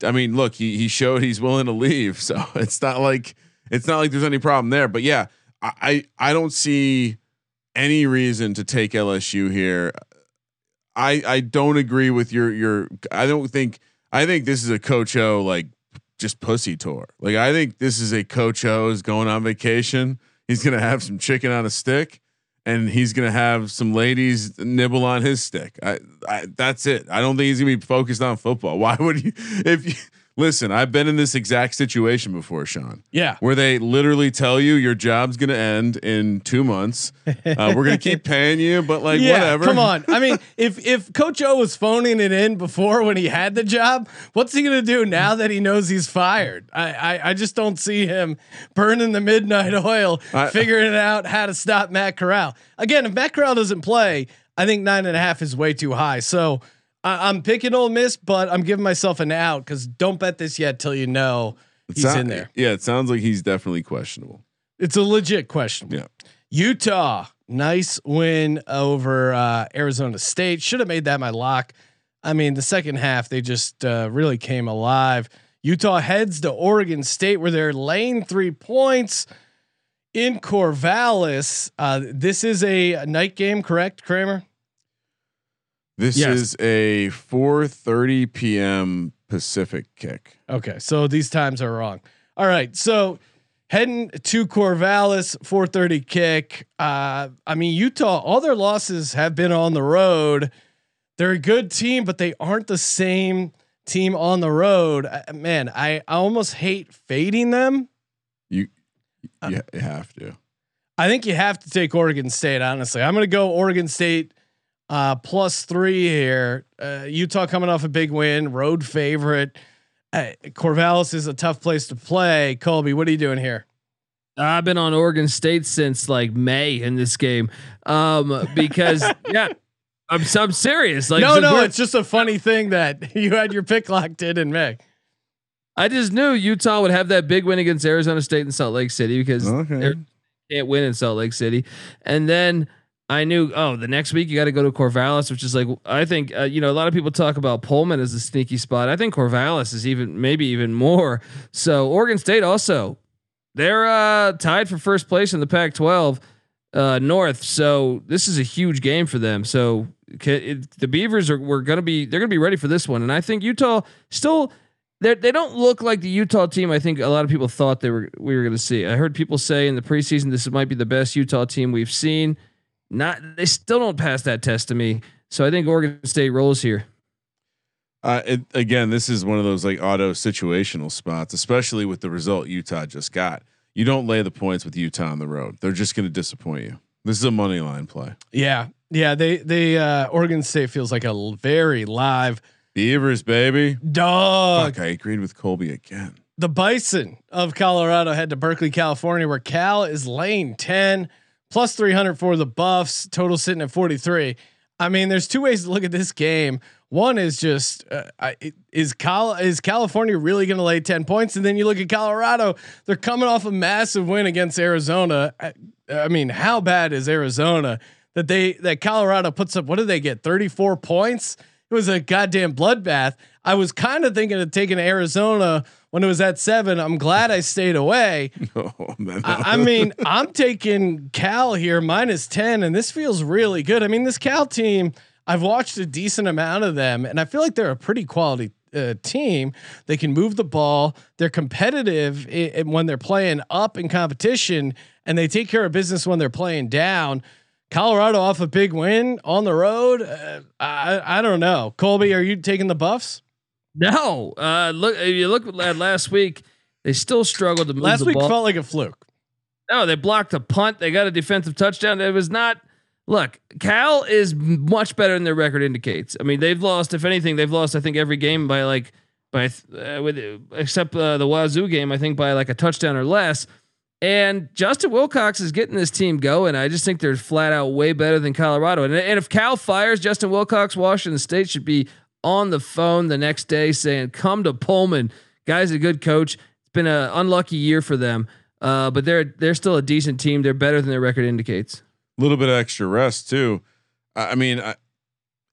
I mean, look, he he showed he's willing to leave, *laughs* so it's not like it's not like there's any problem there. But yeah, I I, I don't see any reason to take LSU here. I I don't agree with your your. I don't think I think this is a Coach O like just pussy tour. Like I think this is a Coach O is going on vacation. He's gonna have some chicken on a stick, and he's gonna have some ladies nibble on his stick. I, I that's it. I don't think he's gonna be focused on football. *laughs* Why would you? If you listen, I've been in this exact situation before, Sean Yeah. where they literally tell you your job's going to end in two months. Uh, we're going to keep *laughs* paying you, but like yeah, whatever. Come on. I mean, *laughs* if if Coach O was phoning it in before when he had the job, what's he gonna do now that he knows he's fired? I I, I just don't see him burning the midnight *laughs* oil, I- figuring out how to stop Matt Corral. Again, if Matt Corral doesn't play, I think nine and a half is way too high. So I, I'm picking Ole Miss, but I'm giving myself an out because don't bet this yet till you know It he's in there. Yeah, it sounds like he's definitely questionable. It's a legit question. Yeah. Utah, nice win over uh, Arizona State. Should have made that my lock. I mean, the second half they just uh, really came alive. Utah heads to Oregon State where they're laying three points in Corvallis. Uh, this is a night game, correct, Kramer? This Yes. is a 4:30 p.m. Pacific kick. Okay, so these times are wrong. All right, so heading to Corvallis, 4:30 kick. Uh, I mean, Utah, all their losses have been on the road. They're a good team, but they aren't the same team on the road. Uh, man, I, I almost hate fading them. You Uh, you, you have to. I think you have to take Oregon State. Honestly, I'm going to go Oregon State uh, plus three here. Uh, Utah coming off a big win, road favorite. Uh, Corvallis is a tough place to play. Colby, what are you doing here? I've been on Oregon State since like May in this game, um, because *laughs* yeah, I'm so I'm serious. Like no, no, it's just a funny thing that *laughs* you had your pick locked in in May. I just knew Utah would have that big win against Arizona State in Salt Lake City because Okay. Ari- can't win in Salt Lake City, and then I knew oh the next week you got to go to Corvallis, which is like I think uh, you know a lot of people talk about Pullman as a sneaky spot. I think Corvallis is even maybe even more. So Oregon State also they're uh, tied for first place in the Pac-12 uh, North. So this is a huge game for them. So it, the Beavers are we're gonna be they're gonna be ready for this one, and I think Utah still. They they don't look like the Utah team. I think a lot of people thought they were we were going to see. I heard people say in the preseason this might be the best Utah team we've seen. Not they still don't pass that test to me. So I think Oregon State rolls here. Uh, it, again, this is one of those like auto situational spots, especially with the result Utah just got. You don't lay the points with Utah on the road; they're just going to disappoint you. This is a money line play. Yeah, yeah. They they uh, Oregon State feels like a l- very live Beavers, baby. dog. Fuck, I agreed with Colby again. the Bison of Colorado head to Berkeley, California, where Cal is lane 10 plus 300 for the Buffs, total sitting at 43. I mean, there's two ways to look at this game. One is just uh, I, is Cal is California really going to lay ten points? And then you look at Colorado; they're coming off a massive win against Arizona. I, I mean, how bad is Arizona that they that Colorado puts up? What did they get? Thirty four points. It was a goddamn bloodbath. I was kind of thinking of taking Arizona when it was at seven. I'm glad I stayed away. Oh, *laughs* man. I, I mean, I'm taking Cal here minus 10, and this feels really good. I mean, this Cal team, I've watched a decent amount of them, and I feel like they're a pretty quality uh, team. They can move the ball, they're competitive when they're playing up in competition, and they take care of business when they're playing down. Colorado off a big win on the road. Uh, I, I don't know. Colby, are you taking the Buffs? No, uh, look. If you look at last week, they still struggled to move Last week ball. felt like a fluke. No, they blocked a punt. They got a defensive touchdown. It was not. Look, Cal is much better than their record indicates. I mean, they've lost. If anything, they've lost. I think every game by like by uh, with except uh, the Wazoo game. I think by like a touchdown or less. And Justin Wilcox is getting this team going. I just think they're flat out way better than Colorado. And, and if Cal fires Justin Wilcox, Washington State should be on the phone the next day saying, "Come to Pullman, guy's a good coach." It's been an unlucky year for them, uh, but they're they're still a decent team. They're better than their record indicates. A little bit of extra rest too. I I mean, I,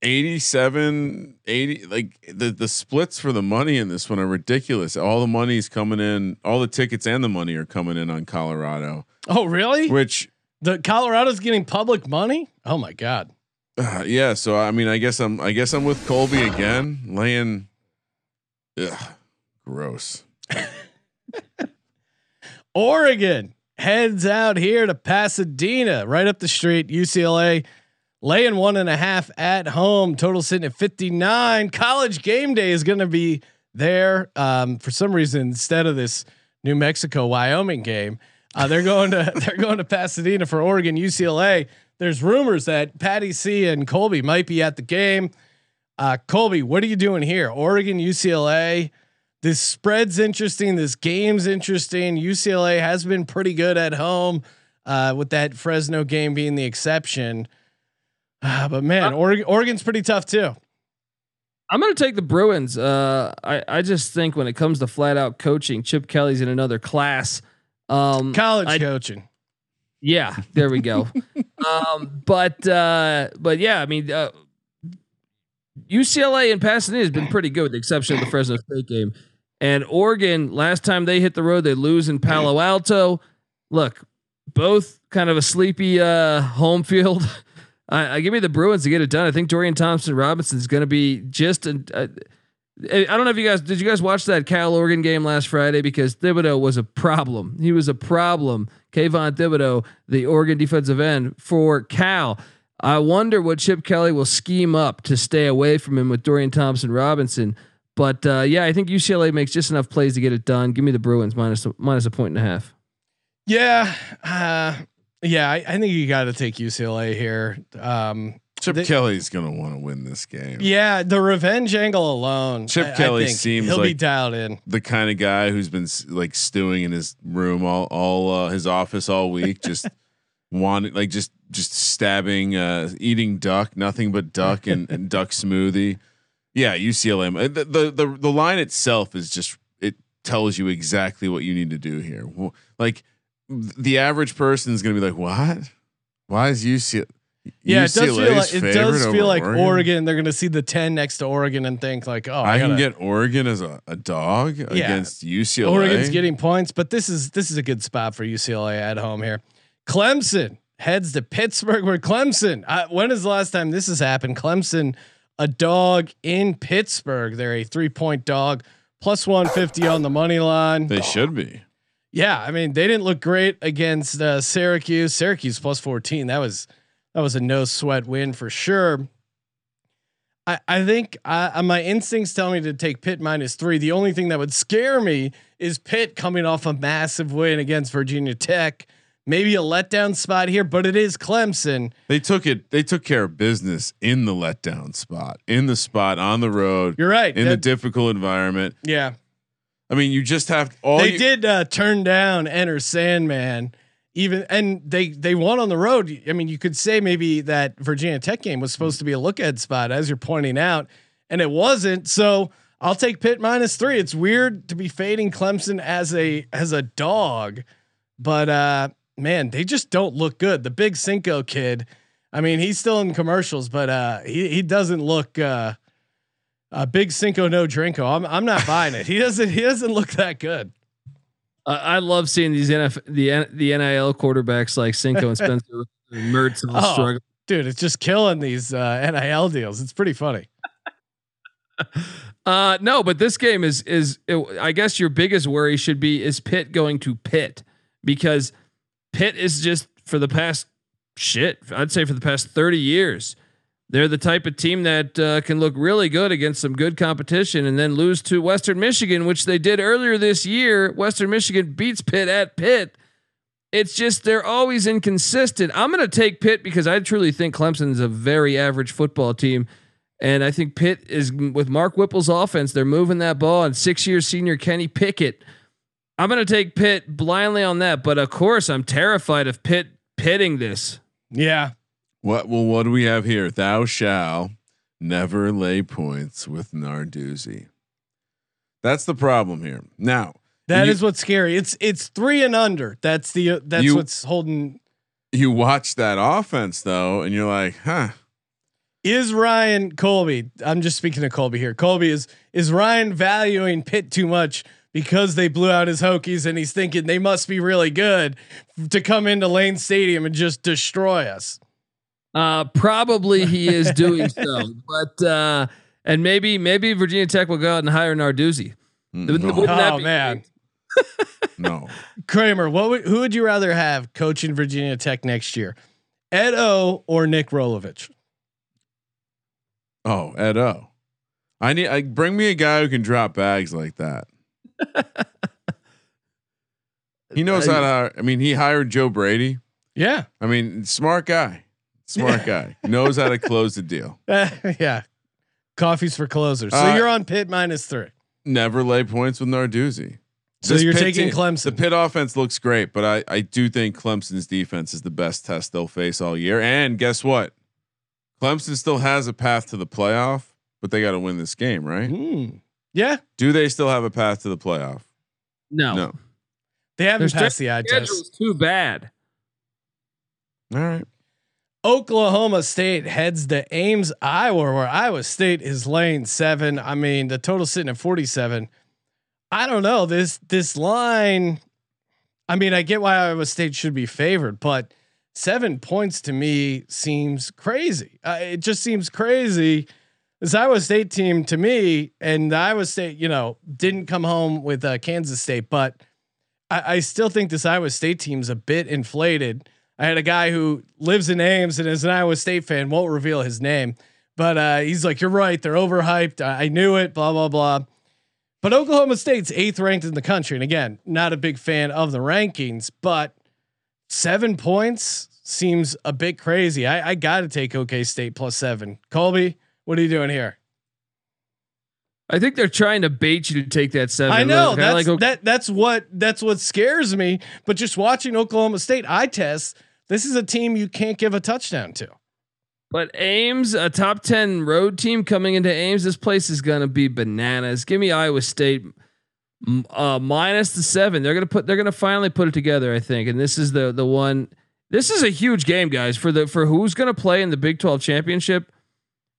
87, 80, like the the splits for the money in this one are ridiculous. All the money's coming in, all the tickets and the money are coming in on Colorado, Oh, really? which The Colorado's getting public money? Oh my god. Uh, yeah. So I mean, I guess I'm I guess I'm with Colby again, laying. Ugh, gross. *laughs* Oregon heads out here to Pasadena, right up the street. UCLA laying one and a half at home. Total sitting at 59. College game day is going to be there. Um, for some reason, instead of this New Mexico Wyoming game, uh, they're going to *laughs* they're going to Pasadena for Oregon UCLA. There's rumors that Patty C and Colby might be at the game. Uh, Colby, what are you doing here? Oregon UCLA. This spread's interesting. This game's interesting. UCLA has been pretty good at home, uh, with that Fresno game being the exception. Uh, *sighs* but man, Oregon, Oregon's pretty tough too. I'm going to take the Bruins. Uh, I I just think when it comes to flat out coaching, Chip Kelly's in another class. Um, College I- coaching. Yeah, there we go. *laughs* um, but uh, but yeah, I mean, uh, UCLA and Pasadena has been pretty good, with the exception of the Fresno State game. And Oregon, last time they hit the road, they lose in Palo Alto. Look, both kind of a sleepy uh, home field. *laughs* I, I give me the Bruins to get it done. I think Dorian Thompson Robinson is going to be just. A, a, I don't know if you guys did. You guys watch that Cal Oregon game last Friday because Thibodeaux was a problem. He was a problem. Kayvon Thibodeaux, the Oregon defensive end for Cal. I wonder what Chip Kelly will scheme up to stay away from him with Dorian Thompson Robinson. But uh, yeah, I think UCLA makes just enough plays to get it done. Give me the Bruins minus a, minus a point and a half. Yeah, uh, yeah. I, I think you got to take UCLA here. Um, Chip They- Kelly's gonna want to win this game. yeah, the revenge angle alone. Chip I- I Kelly think seems he'll be dialed in. the kind of guy who's been like stewing in his room all all uh, his office all week, just *laughs* wanting like just just stabbing, uh, eating duck, nothing but duck and, and *laughs* duck smoothie. Yeah, UCLA. uh, The, the the the line itself is just it tells you exactly what you need to do here. Like the average person is going to be like, "What? Why is UCLA?" Yeah, it does feel like it does feel like Oregon. They're going to see the ten next to Oregon and think like, oh, I, I, can get Oregon as a, a dog against UCLA. Oregon's getting points, but this is this is a good spot for UCLA at home here. Clemson heads to Pittsburgh. Where Clemson? Uh, when is the last time this has happened? Clemson, a dog in Pittsburgh. They're a three point dog, plus one fifty on the money line. They should be. Yeah, I mean they didn't look great against uh, Syracuse. Syracuse plus fourteen. That was that was a no sweat win for sure. I I think uh, my instincts tell me to take Pitt minus three. The only thing that would scare me is Pitt coming off a massive win against Virginia Tech. Maybe a letdown spot here, but it is Clemson. They took it. They took care of business in the letdown spot, in the spot on the road, You're right. in the difficult environment. yeah, I mean, you just have all. they you- did uh, turn down Enter Sandman. Even and they they won on the road. I mean, you could say maybe that Virginia Tech game was supposed to be a look ahead spot, as you're pointing out. and it wasn't. So I'll take Pitt minus three. It's weird to be fading Clemson as a as a dog, but uh, man, they just don't look good. The big Cinco kid. I mean, he's still in commercials, but uh, he he doesn't look uh, a big Cinco no Drinko. I'm I'm not buying it. He doesn't he doesn't look that good. Uh, I love seeing these NF the the NIL quarterbacks like Cinco and Spencer *laughs* and Mertz all Oh. struggle. Dude, it's just killing these uh, NIL deals. It's pretty funny. *laughs* Uh, no, but this game is is it, I guess your biggest worry should be is Pitt going to Pitt because Pitt is just for the past shit. I'd say for the past thirty years, they're the type of team that uh, can look really good against some good competition and then lose to Western Michigan, which they did earlier this year. Western Michigan beats Pitt at Pitt. It's just they're always inconsistent. I'm going to take Pitt because I truly think Clemson's a very average football team. And I think Pitt is with Mark Whipple's offense. They're moving that ball, and six-year senior Kenny Pickett. I'm going to take Pitt blindly on that, but of course, I'm terrified of Pitt pitting this. Yeah. What? Well, what do we have here? Thou shall never lay points with Narduzzi. That's the problem here. Now, that You- is what's scary. It's it's three and under. That's the uh, that's You- what's holding. you watch that offense though, and you're like, huh? Is Ryan Colby? I'm just speaking to Colby here. Colby is is Ryan valuing Pitt too much because they blew out his Hokies and he's thinking they must be really good to come into Lane Stadium and just destroy us. Uh, probably he is doing *laughs* so, but uh, and maybe maybe Virginia Tech will go out and hire Narduzzi. Wouldn't No, that Oh be man, *laughs* no. Kramer, what would, who would you rather have coaching Virginia Tech next year, Ed O or Nick Rolovich? Oh, Ed O. I need. I bring me a guy who can drop bags like that. *laughs* he knows how to. I mean, he hired Joe Brady. Yeah, I mean, smart guy. Smart guy knows how to close the deal. *laughs* yeah. Coffees for closers. So Uh, you're on Pitt minus three. Never lay points with Narduzzi. So This you're taking team- Clemson. The Pitt offense looks great, but I I do think Clemson's defense is the best test they'll face all year. And guess what? Clemson still has a path to the playoff, but they got to win this game, right? Hmm. Yeah, Do they still have a path to the playoff? No, No. they haven't Their passed the eye test. schedule's too bad. All right. Oklahoma State heads to Ames, Iowa, where Iowa State is lane seven. I mean, the total sitting at 47. I don't know this this line. I mean, I get why Iowa State should be favored, but seven points to me seems crazy. Uh, it just seems crazy. This Iowa State team to me, and Iowa State, you know, didn't come home with uh, Kansas State, but I, I still think this Iowa State team's a bit inflated. I had a guy who lives in Ames and is an Iowa State fan, won't reveal his name, but uh, he's like, "You're right, they're overhyped. I, I knew it." Blah blah blah. But Oklahoma State's eighth ranked in the country, and again, not a big fan of the rankings, but seven points seems a bit crazy. I, I got to take OK State plus seven. Colby, what are you doing here? I think they're trying to bait you to take that seven. I know that's like, okay, that that's what that's what scares me. But just watching Oklahoma State eye test, this is a team you can't give a touchdown to. But Ames, a top 10 road team coming into Ames, this place is going to be bananas. Give me Iowa State uh, minus the seven. They're going to put, they're going to finally put it together, I think. And this is the, the one, this is a huge game, guys, for the, for who's going to play in the Big 12 championship.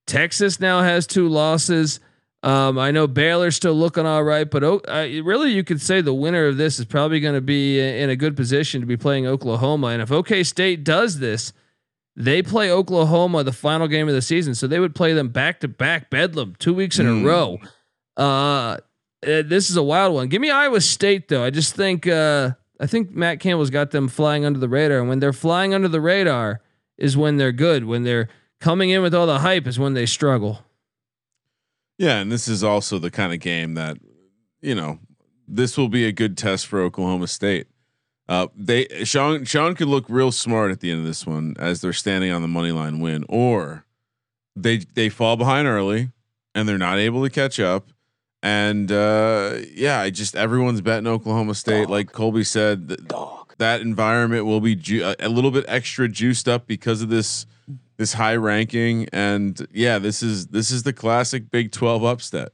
Texas now has two losses. Um, I know Baylor's still looking all right, but oh, really, you could say the winner of this is probably going to be in a good position to be playing Oklahoma. And if OK State does this, they play Oklahoma the final game of the season, so they would play them back to back Bedlam two weeks in Mm. a row. Uh, uh, this is a wild one. Give me Iowa State though. I just think uh, I think Matt Campbell's got them flying under the radar, and when they're flying under the radar is when they're good. When they're coming in with all the hype is when they struggle. Yeah, and this is also the kind of game that you know this will be a good test for Oklahoma State. Uh, they Sean Sean could look real smart at the end of this one as they're standing on the money line win, or they they fall behind early and they're not able to catch up. And uh, yeah, I just everyone's betting Oklahoma State. Like Colby said, th- that environment will be ju- a little bit extra juiced up because of this this high ranking, and yeah, this is this is the classic Big Twelve upset.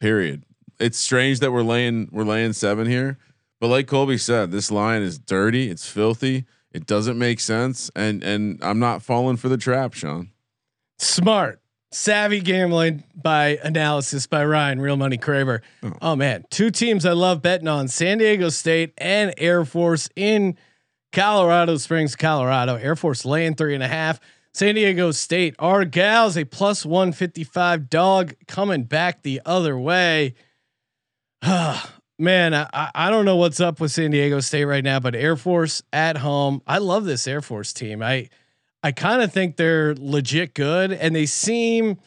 Period. It's strange that we're laying we're laying seven here, but like Colby said, this line is dirty. It's filthy. It doesn't make sense, and and I'm not falling for the trap, Sean. Smart, savvy gambling by analysis by Ryan, Real Money Kramer. Oh. Oh. man, two teams I love betting on: San Diego State and Air Force in Colorado Springs, Colorado. Air Force laying three and a half. San Diego State, our gals, a plus one fifty five dog coming back the other way. *sighs* Man, I, I don't know what's up with San Diego State right now, but Air Force at home. I love this Air Force team. I I kind of think they're legit good, and they seem.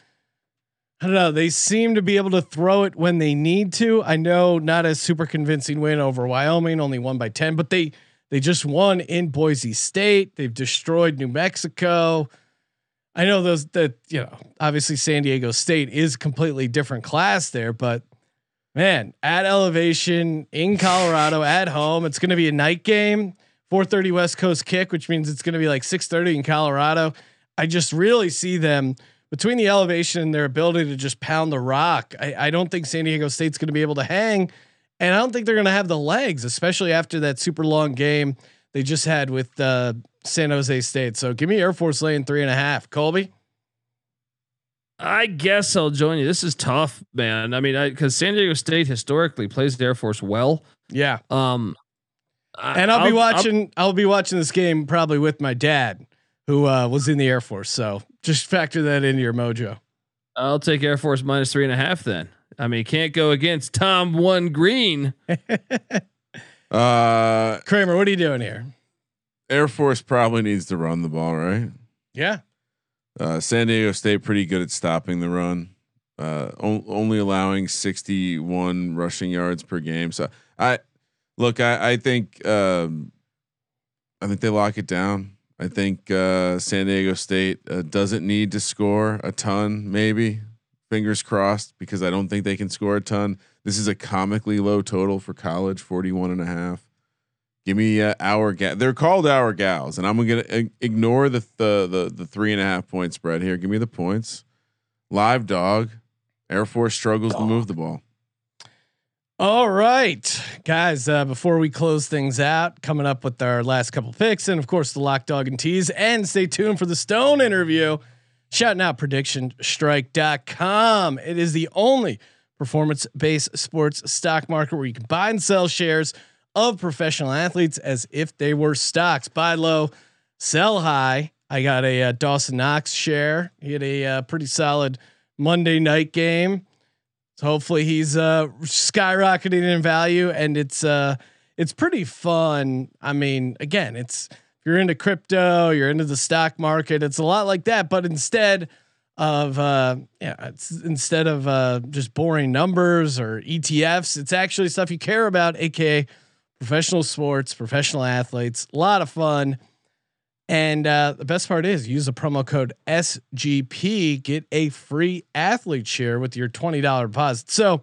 I don't know. They seem to be able to throw it when they need to. I know not a super convincing win over Wyoming, only one by ten, but they they just won in Boise State. They've destroyed New Mexico. I know those that you know. Obviously, San Diego State is completely different class there, but man, at elevation in Colorado at home, it's going to be a night game. 4:30 West Coast kick, which means it's going to be like 6:30 in Colorado. I just really see them between the elevation and their ability to just pound the rock. I, I don't think San Diego State's going to be able to hang, and I don't think they're going to have the legs, especially after that super long game they just had with uh, San Jose State. So give me Air Force laying three and a half. Colby. I guess I'll join you. This is tough, man. I mean, because San Diego State historically plays the Air Force well. Yeah. Um, and I'll, I'll be watching. I'll, I'll, be watching this game probably with my dad, who uh, was in the Air Force. So just factor that into your mojo. I'll take Air Force minus three and a half. Then I mean, can't go against Tom One Green. *laughs* uh, Kramer, what are you doing here? Air Force probably needs to run the ball, right? Yeah. Uh, San Diego State pretty good at stopping the run. Uh, o- only allowing 61 rushing yards per game. So I look, I, I think, um, I think they lock it down. I think uh, San Diego State uh, doesn't need to score a ton, maybe. Fingers crossed, because I don't think they can score a ton. This is a comically low total for college, 41 and a half. Give me uh, our gal. They're called our gals, and I'm gonna uh, ignore the, the the the three and a half point spread here. Give me the points. Live dog. Air Force struggles dog. to move the ball. All right, guys. Uh, before we close things out, coming up with our last couple picks, and of course the lock dog and tease, and stay tuned for the Stone interview. Shouting out predictionstrike.com. It is the only performance based sports stock market where you can buy and sell shares of professional athletes as if they were stocks. Buy low, sell high. I got a uh, Dawson Knox share. He had a uh, pretty solid Monday night game. So hopefully he's uh, skyrocketing in value, and it's uh, it's pretty fun. I mean, again, it's you're into crypto, you're into the stock market. It's a lot like that, but instead of uh, yeah, instead of uh, just boring numbers or ETFs, it's actually stuff you care about, aka professional sports, professional athletes. A lot of fun. And uh, the best part is use the promo code SGP, get a free athlete share with your $20 deposit. So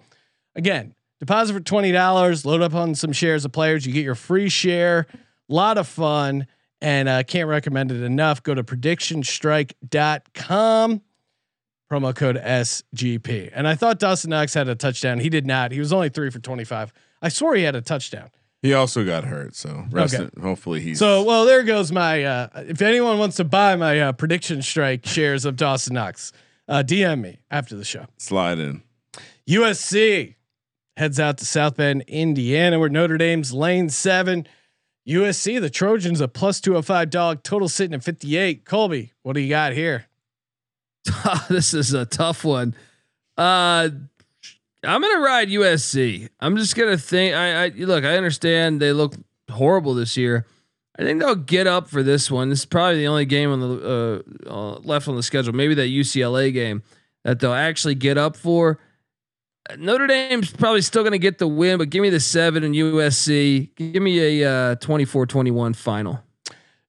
again, deposit for $20, load up on some shares of players, you get your free share. A lot of fun and uh, can't recommend it enough. Go to predictionstrike.com, promo code SGP. And I thought Dawson Knox had a touchdown. He did not. He was only three for 25. I swore he had a touchdown. He also got hurt, so rest okay. Hopefully he's so well. There goes my. Uh, if anyone wants to buy my uh, prediction strike shares of Dawson Knox, uh, DM me after the show. Slide in. USC heads out to South Bend, Indiana, where Notre Dame's lane seven. USC, the Trojans, a plus two hundred five dog. Total sitting at fifty eight. Colby, what do you got here? *laughs* this is a tough one. Uh I'm gonna ride USC. I'm just gonna think. I, I look. I understand they look horrible this year. I think they'll get up for this one. This is probably the only game on the uh, uh, left on the schedule. Maybe that UCLA game that they'll actually get up for. Notre Dame's probably still going to get the win, but give me the seven and USC. Give me a uh, 24-21 final.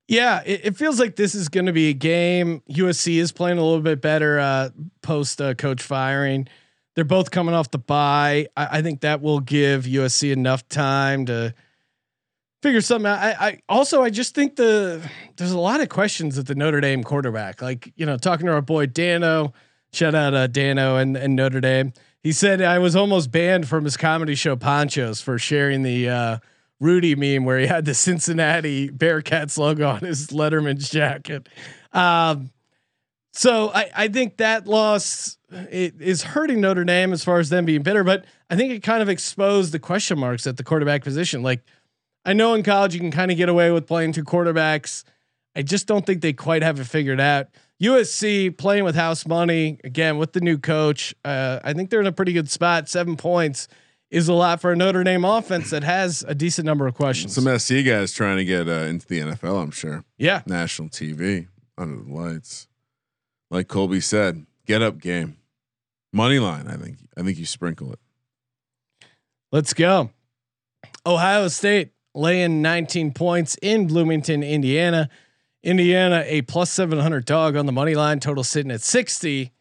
Yeah, it, it, feels like this is going to be a game. USC is playing a little bit better uh, post uh, coach firing. They're both coming off the bye. I, I, think that will give USC enough time to figure something out. I, I also I just think the there's a lot of questions at the Notre Dame quarterback. Like you know, talking to our boy Dano, shout out uh, Dano and, and Notre Dame. He said I was almost banned from his comedy show Ponchos for sharing the uh, Rudy meme where he had the Cincinnati Bearcats logo on his Letterman's jacket. Um, so I, I think that loss it is hurting Notre Dame as far as them being bitter, but I think it kind of exposed the question marks at the quarterback position. Like I know in college you can kind of get away with playing two quarterbacks. I just don't think they quite have it figured out. USC playing with house money again with the new coach. Uh, I think they're in a pretty good spot. Seven points is a lot for a Notre Dame offense that has a decent number of questions. Some SC guys trying to get uh, into the NFL. I'm sure. Yeah, national TV under the lights. Like Colby said, get up game, money line. I think. I think you sprinkle it. Let's go. Ohio State laying 19 points in Bloomington, Indiana. Indiana a plus 700 dog on the money line, total sitting at 60.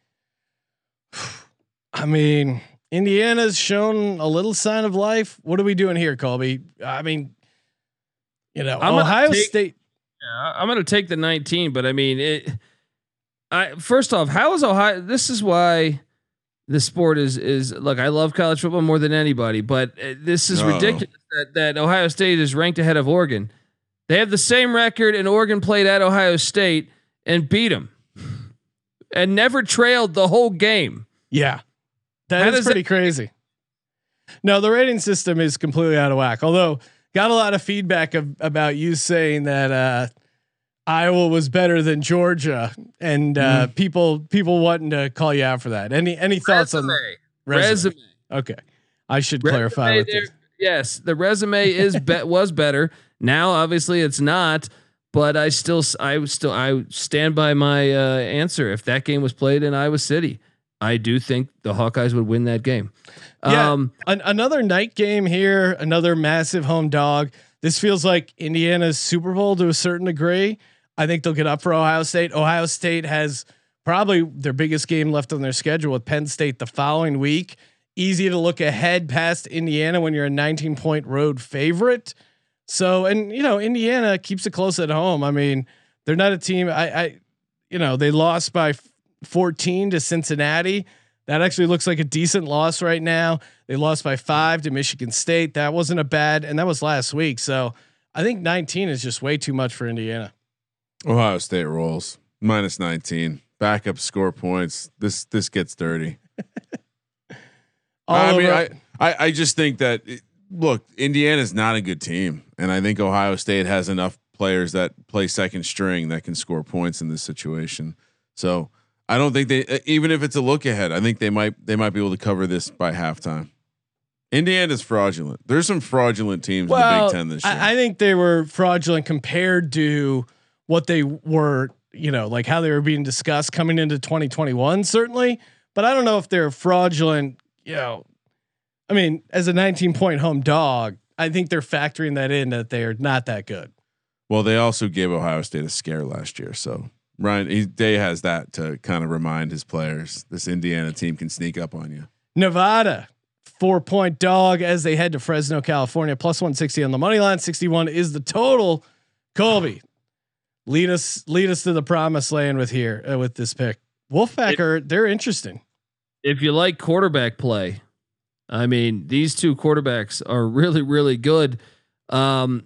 *sighs* I mean, Indiana's shown a little sign of life. What are we doing here, Colby? I mean, you know, I'm Ohio take, State. Yeah, I'm going to take the 19, but I mean, it. I first off, how is Ohio? This is why the sport is is look. I love college football more than anybody, but uh, this is Uh-oh. ridiculous that that Ohio State is ranked ahead of Oregon. They have the same record, and Oregon played at Ohio State and beat them, and never trailed the whole game. Yeah, that is does pretty that- crazy. No, the rating system is completely out of whack. Although got a lot of feedback of, about you saying that uh, Iowa was better than Georgia, and uh, people people wanting to call you out for that. Any any thoughts on Resume. resume? Resume. Okay, I should clarify with this. Yes, the resume is be- *laughs* was better. Now, obviously, it's not. But I still, I still, I stand by my uh, answer. If that game was played in Iowa City, I do think the Hawkeyes would win that game. Yeah. Um, An- another night game here, another massive home dog. This feels like Indiana's Super Bowl to a certain degree. I think they'll get up for Ohio State. Ohio State has probably their biggest game left on their schedule with Penn State the following week. Easy to look ahead past Indiana when you're a 19 point road favorite. So, and you know, Indiana keeps it close at home. I mean, they're not a team. I, I you know, they lost by 14 to Cincinnati. That actually looks like a decent loss right now. They lost by five to Michigan State. That wasn't a bad, and that was last week. So I think 19 is just way too much for Indiana. Ohio State rolls minus 19. Backup score points. This this gets dirty. *laughs* I mean, I, I I just think that it, look, Indiana's not a good team, and I think Ohio State has enough players that play second string that can score points in this situation. So I don't think they even if it's a look ahead, I think they might they might be able to cover this by halftime. Indiana's fraudulent. There's some fraudulent teams in the Big Ten this year. I, I think they were fraudulent compared to what they were, you know, like how they were being discussed coming into 2021, certainly. But I don't know if they're fraudulent, you know. I mean, as a 19 point home dog, I think they're factoring that in that they're not that good. well, they also gave Ohio State a scare last year, so Ryan he, Day has that to kind of remind his players this Indiana team can sneak up on you. Nevada, four point dog as they head to Fresno, California, plus 160 on the money line. 61 is the total. Colby, lead us lead us to the promised land with here uh, with this pick. Wolfpack are they're interesting. if you like quarterback play, I mean, these two quarterbacks are really, really good. Um,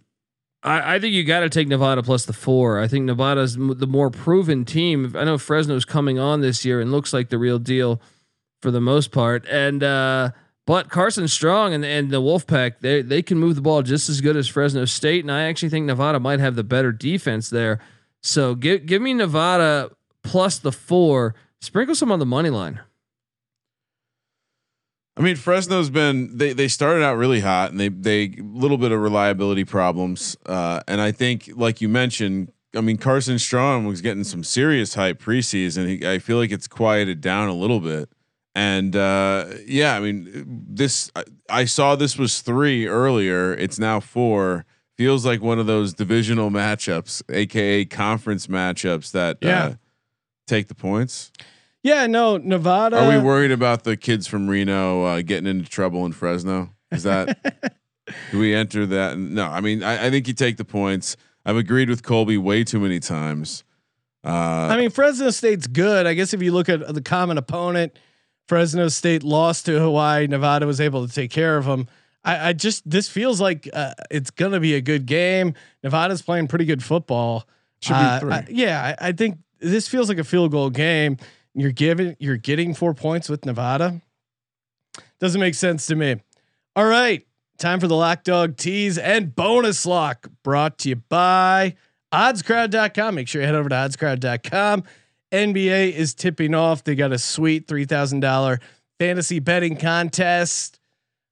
I, I think you got to take Nevada plus the four. I think Nevada's m- the more proven team. I know Fresno's coming on this year and looks like the real deal for the most part. And uh, but Carson Strong and and the Wolfpack, they they can move the ball just as good as Fresno State. And I actually think Nevada might have the better defense there. So give give me Nevada plus the four. Sprinkle some on the money line. I mean, Fresno's been they they started out really hot and they they little bit of reliability problems. Uh, and I think, like you mentioned, I mean Carson Strong was getting some serious hype preseason. He, I feel like it's quieted down a little bit. And uh, yeah, I mean this. I, I saw this was three earlier. It's now four. Feels like one of those divisional matchups, aka conference matchups that Yeah. uh, take the points. Yeah, no, Nevada. Are we worried about the kids from Reno uh, getting into trouble in Fresno? Is that Do we enter that? No, I mean, I, I think you take the points. I've agreed with Colby way too many times. Uh, I mean, Fresno State's good. I guess if you look at the common opponent, Fresno State lost to Hawaii. Nevada was able to take care of them. I, I just this feels like uh, it's gonna be a good game. Nevada's playing pretty good football. Should be Uh, three. I- yeah, I, I think this feels like a field goal game. You're giving, you're getting four points with Nevada. Doesn't make sense to me. All right, time for the lock dog tease and bonus lock brought to you by oddscrowd.com. Make sure you head over to oddscrowd.com. NBA is tipping off. They got a sweet $3,000 fantasy betting contest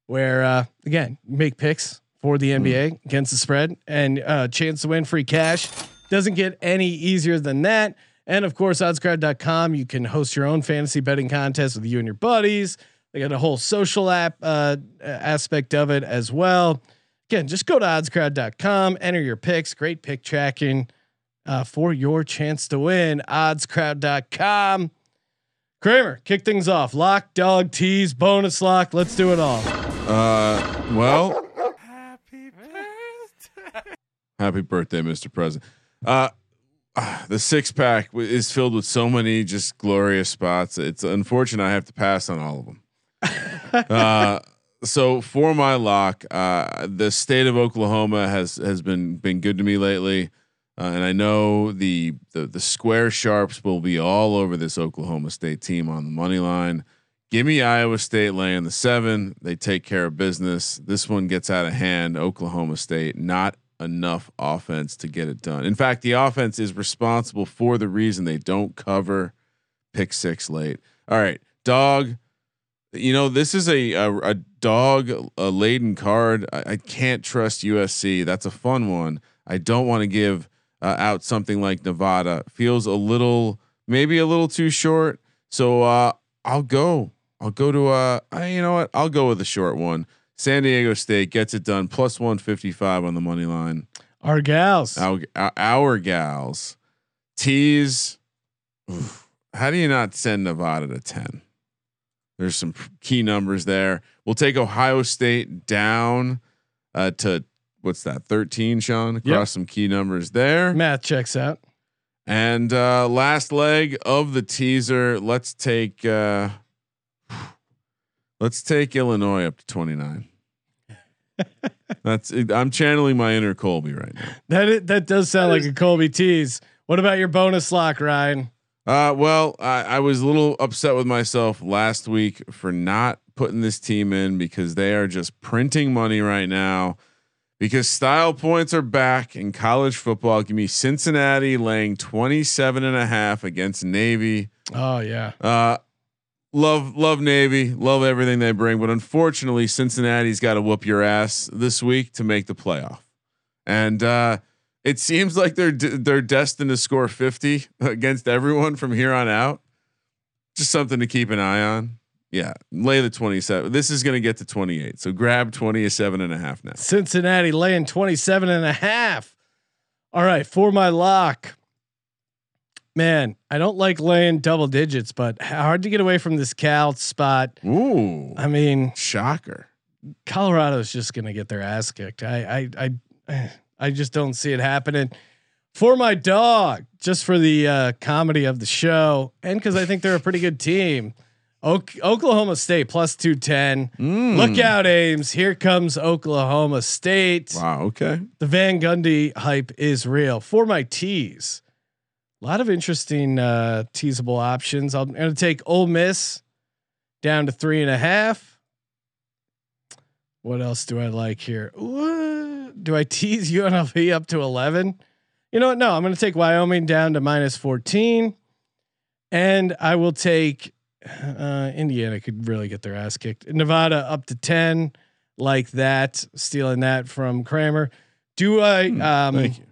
where, uh, again, make picks for the NBA against the spread and uh, chance to win free cash. Doesn't get any easier than that. And of course, oddscrowd.com, you can host your own fantasy betting contest with you and your buddies. They got a whole social app uh, aspect of it as well. Again, just go to oddscrowd.com, enter your picks, great pick tracking uh, for your chance to win. Oddscrowd.com. Kramer, kick things off. Lock, dog, tease, bonus lock. Let's do it all. Uh, well, happy birthday, happy birthday, Mr. President. Uh, *sighs* the six pack w- is filled with so many just glorious spots. It's unfortunate I have to pass on all of them. *laughs* uh, so for my lock, uh, the state of Oklahoma has has been been good to me lately, uh, and I know the, the the square sharps will be all over this Oklahoma State team on the money line. Give me Iowa State laying the seven. They take care of business. This one gets out of hand. Oklahoma State not enough offense to get it done. In fact, the offense is responsible for the reason they don't cover pick six late. All right, dog. You know this is a a, a dog a laden card. I, I can't trust USC. That's a fun one. I don't want to give uh, out something like Nevada. Feels a little maybe a little too short. So uh, I'll go. I'll go to uh I, you know what? I'll go with a short one. San Diego State gets it done plus 155 on the money line. Our gals. Our, our, gals. Tease. oof. How do you not send Nevada to 10? There's some key numbers there. We'll take Ohio State down uh, to what's that? 13, Sean. Across Yep. some key numbers there. Math checks out. And uh, last leg of the teaser, let's take uh, let's take Illinois up to 29. *laughs* That's I'm channeling my inner Colby right now. That that does sound like a Colby tease. What about your bonus lock, Ryan? Uh, well, I, I was a little upset with myself last week for not putting this team in because they are just printing money right now. Because style points are back in college football. Give me Cincinnati laying 27 and a half against Navy. Oh yeah. Uh, love love Navy, love everything they bring, but unfortunately, Cincinnati's got to whoop your ass this week to make the playoff, and uh, it seems like they're d- they're destined to score fifty against everyone from here on out. Just something to keep an eye on. Yeah, lay the twenty-seven. This is going to get to twenty-eight, so grab 27 and a half now. Cincinnati laying 27 and a half. All right, for my lock. Man, I don't like laying double digits, but hard to get away from this Cal spot. Ooh, I mean, shocker. Colorado's just gonna get their ass kicked. I I I *sighs* I just don't see it happening. For my dog, just for the uh, comedy of the show, and because I think they're a pretty good team. Ok- Oklahoma State plus two ten. Mm. Look out, Ames! Here comes Oklahoma State. Wow. Okay. The Van Gundy hype is real. For my teas, a lot of interesting uh, teasable options. I'm going to take Ole Miss down to three and a half. What else do I like here? What? Do I tease *laughs* UNLV up to 11? You know what? No, I'm going to take Wyoming down to minus 14. And I will take uh, Indiana could really get their ass kicked. Nevada up to 10 like that, stealing that from Kramer. Do I Hmm, um Thank you.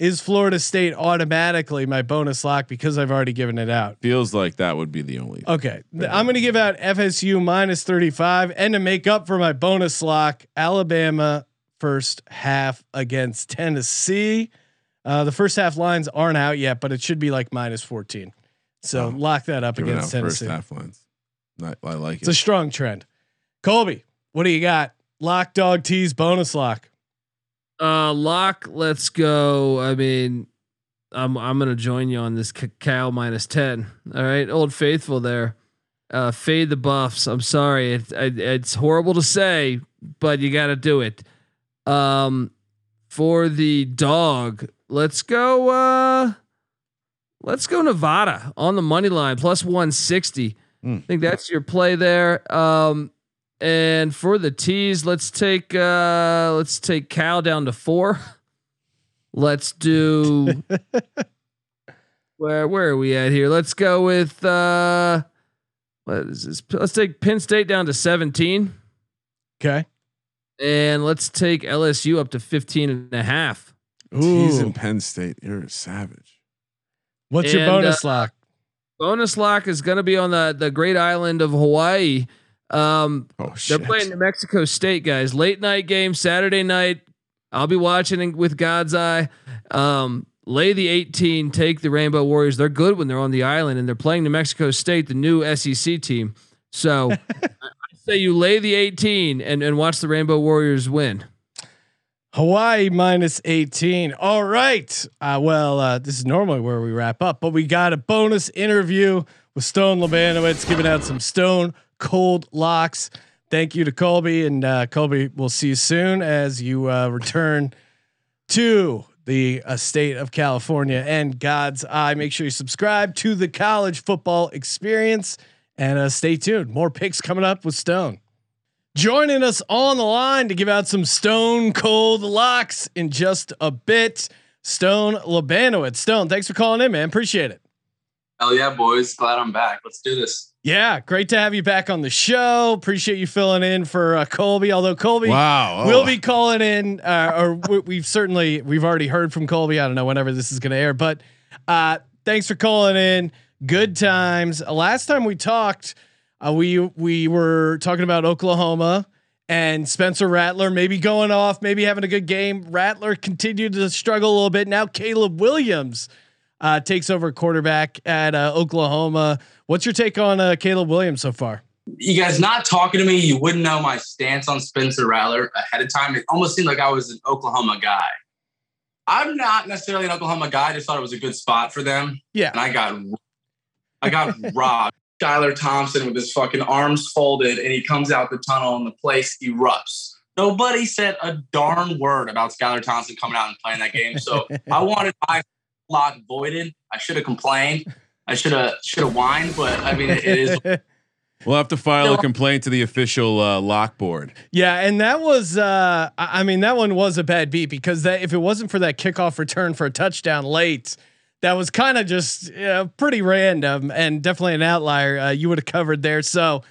Is Florida State automatically my bonus lock because I've already given it out? Feels like that would be the only. Okay. th- I'm going to give out FSU minus 35 and to make up for my bonus lock, Alabama first half against Tennessee. Uh, the first half lines aren't out yet, but it should be like minus 14. So lock that up against first half lines. Not, I like It's it. It's a strong trend. Colby, what do you got? lock dog tease bonus lock. Uh, lock. Let's go. I mean, I'm I'm gonna join you on this Cal minus ten. All right, Old Faithful there. Uh, fade the buffs. I'm sorry, it, it, it's horrible to say, but you got to do it. Um, for the dog, let's go. Uh, let's go Nevada on the money line plus 160. Mm. I think that's your play there. Um, and for the tees, let's take uh, let's take Cal down to four. Let's do *laughs* where where are we at here? Let's go with uh, what is this? Let's take Penn State down to 17. Okay. And let's take LSU up to 15 and a half. He's Ooh. in Penn State. You're a savage. What's your bonus uh, lock? Bonus lock is going to be on the the great island of Hawaii. Um, Oh they're playing New Mexico State, guys. Late night game, Saturday night. I'll be watching with God's eye. Um, lay the 18, take the Rainbow Warriors. They're good when they're on the island and they're playing New Mexico State, the new SEC team. So *laughs* I say you lay the 18 and, and watch the Rainbow Warriors win. Hawaii minus 18. All right. Uh, well, uh, this is normally where we wrap up, but we got a bonus interview with Stone Labanowitz giving out some stone cold locks. Thank you to Colby. And uh, Colby, we'll see you soon as you uh, return to the uh, state of California and God's eye. Make sure you subscribe to the college football experience and uh, stay tuned. More picks coming up with Stone. Joining us on the line to give out some stone cold locks in just a bit, Stone Labanowitz. Stone, thanks for calling in, man. Appreciate it. Hell yeah, boys. Glad I'm back. Let's do this. Yeah, great to have you back on the show. Appreciate you filling in for uh, Colby. Although Colby Wow. will Oh. be calling in, uh, or we, we've certainly we've already heard from Colby. I don't know whenever this is going to air, but uh, thanks for calling in. Good times. Uh, last time we talked, uh, we we were talking about Oklahoma and Spencer Rattler maybe going off, maybe having a good game. Rattler continued to struggle a little bit. Now Caleb Williams uh, takes over quarterback at uh, Oklahoma. What's your take on uh, Caleb Williams so far? You guys not talking to me, you wouldn't know my stance on Spencer Rattler ahead of time. It almost seemed like I was an Oklahoma guy. I'm not necessarily an Oklahoma guy. I just thought it was a good spot for them. Yeah. And I got I got *laughs* robbed. Skylar Thompson with his fucking arms folded and he comes out the tunnel and the place erupts. Nobody said a darn word about Skylar Thompson coming out and playing that game. So *laughs* I wanted my lock voided. I should have complained. I should have should have whined, but I mean it is *laughs* We'll have to file a complaint to the official uh, lock board. Yeah, and that was uh I I mean that one was a bad beat because that if it wasn't for that kickoff return for a touchdown late, that was kind of just you know, pretty random and definitely an outlier. Uh, you would have covered there. So,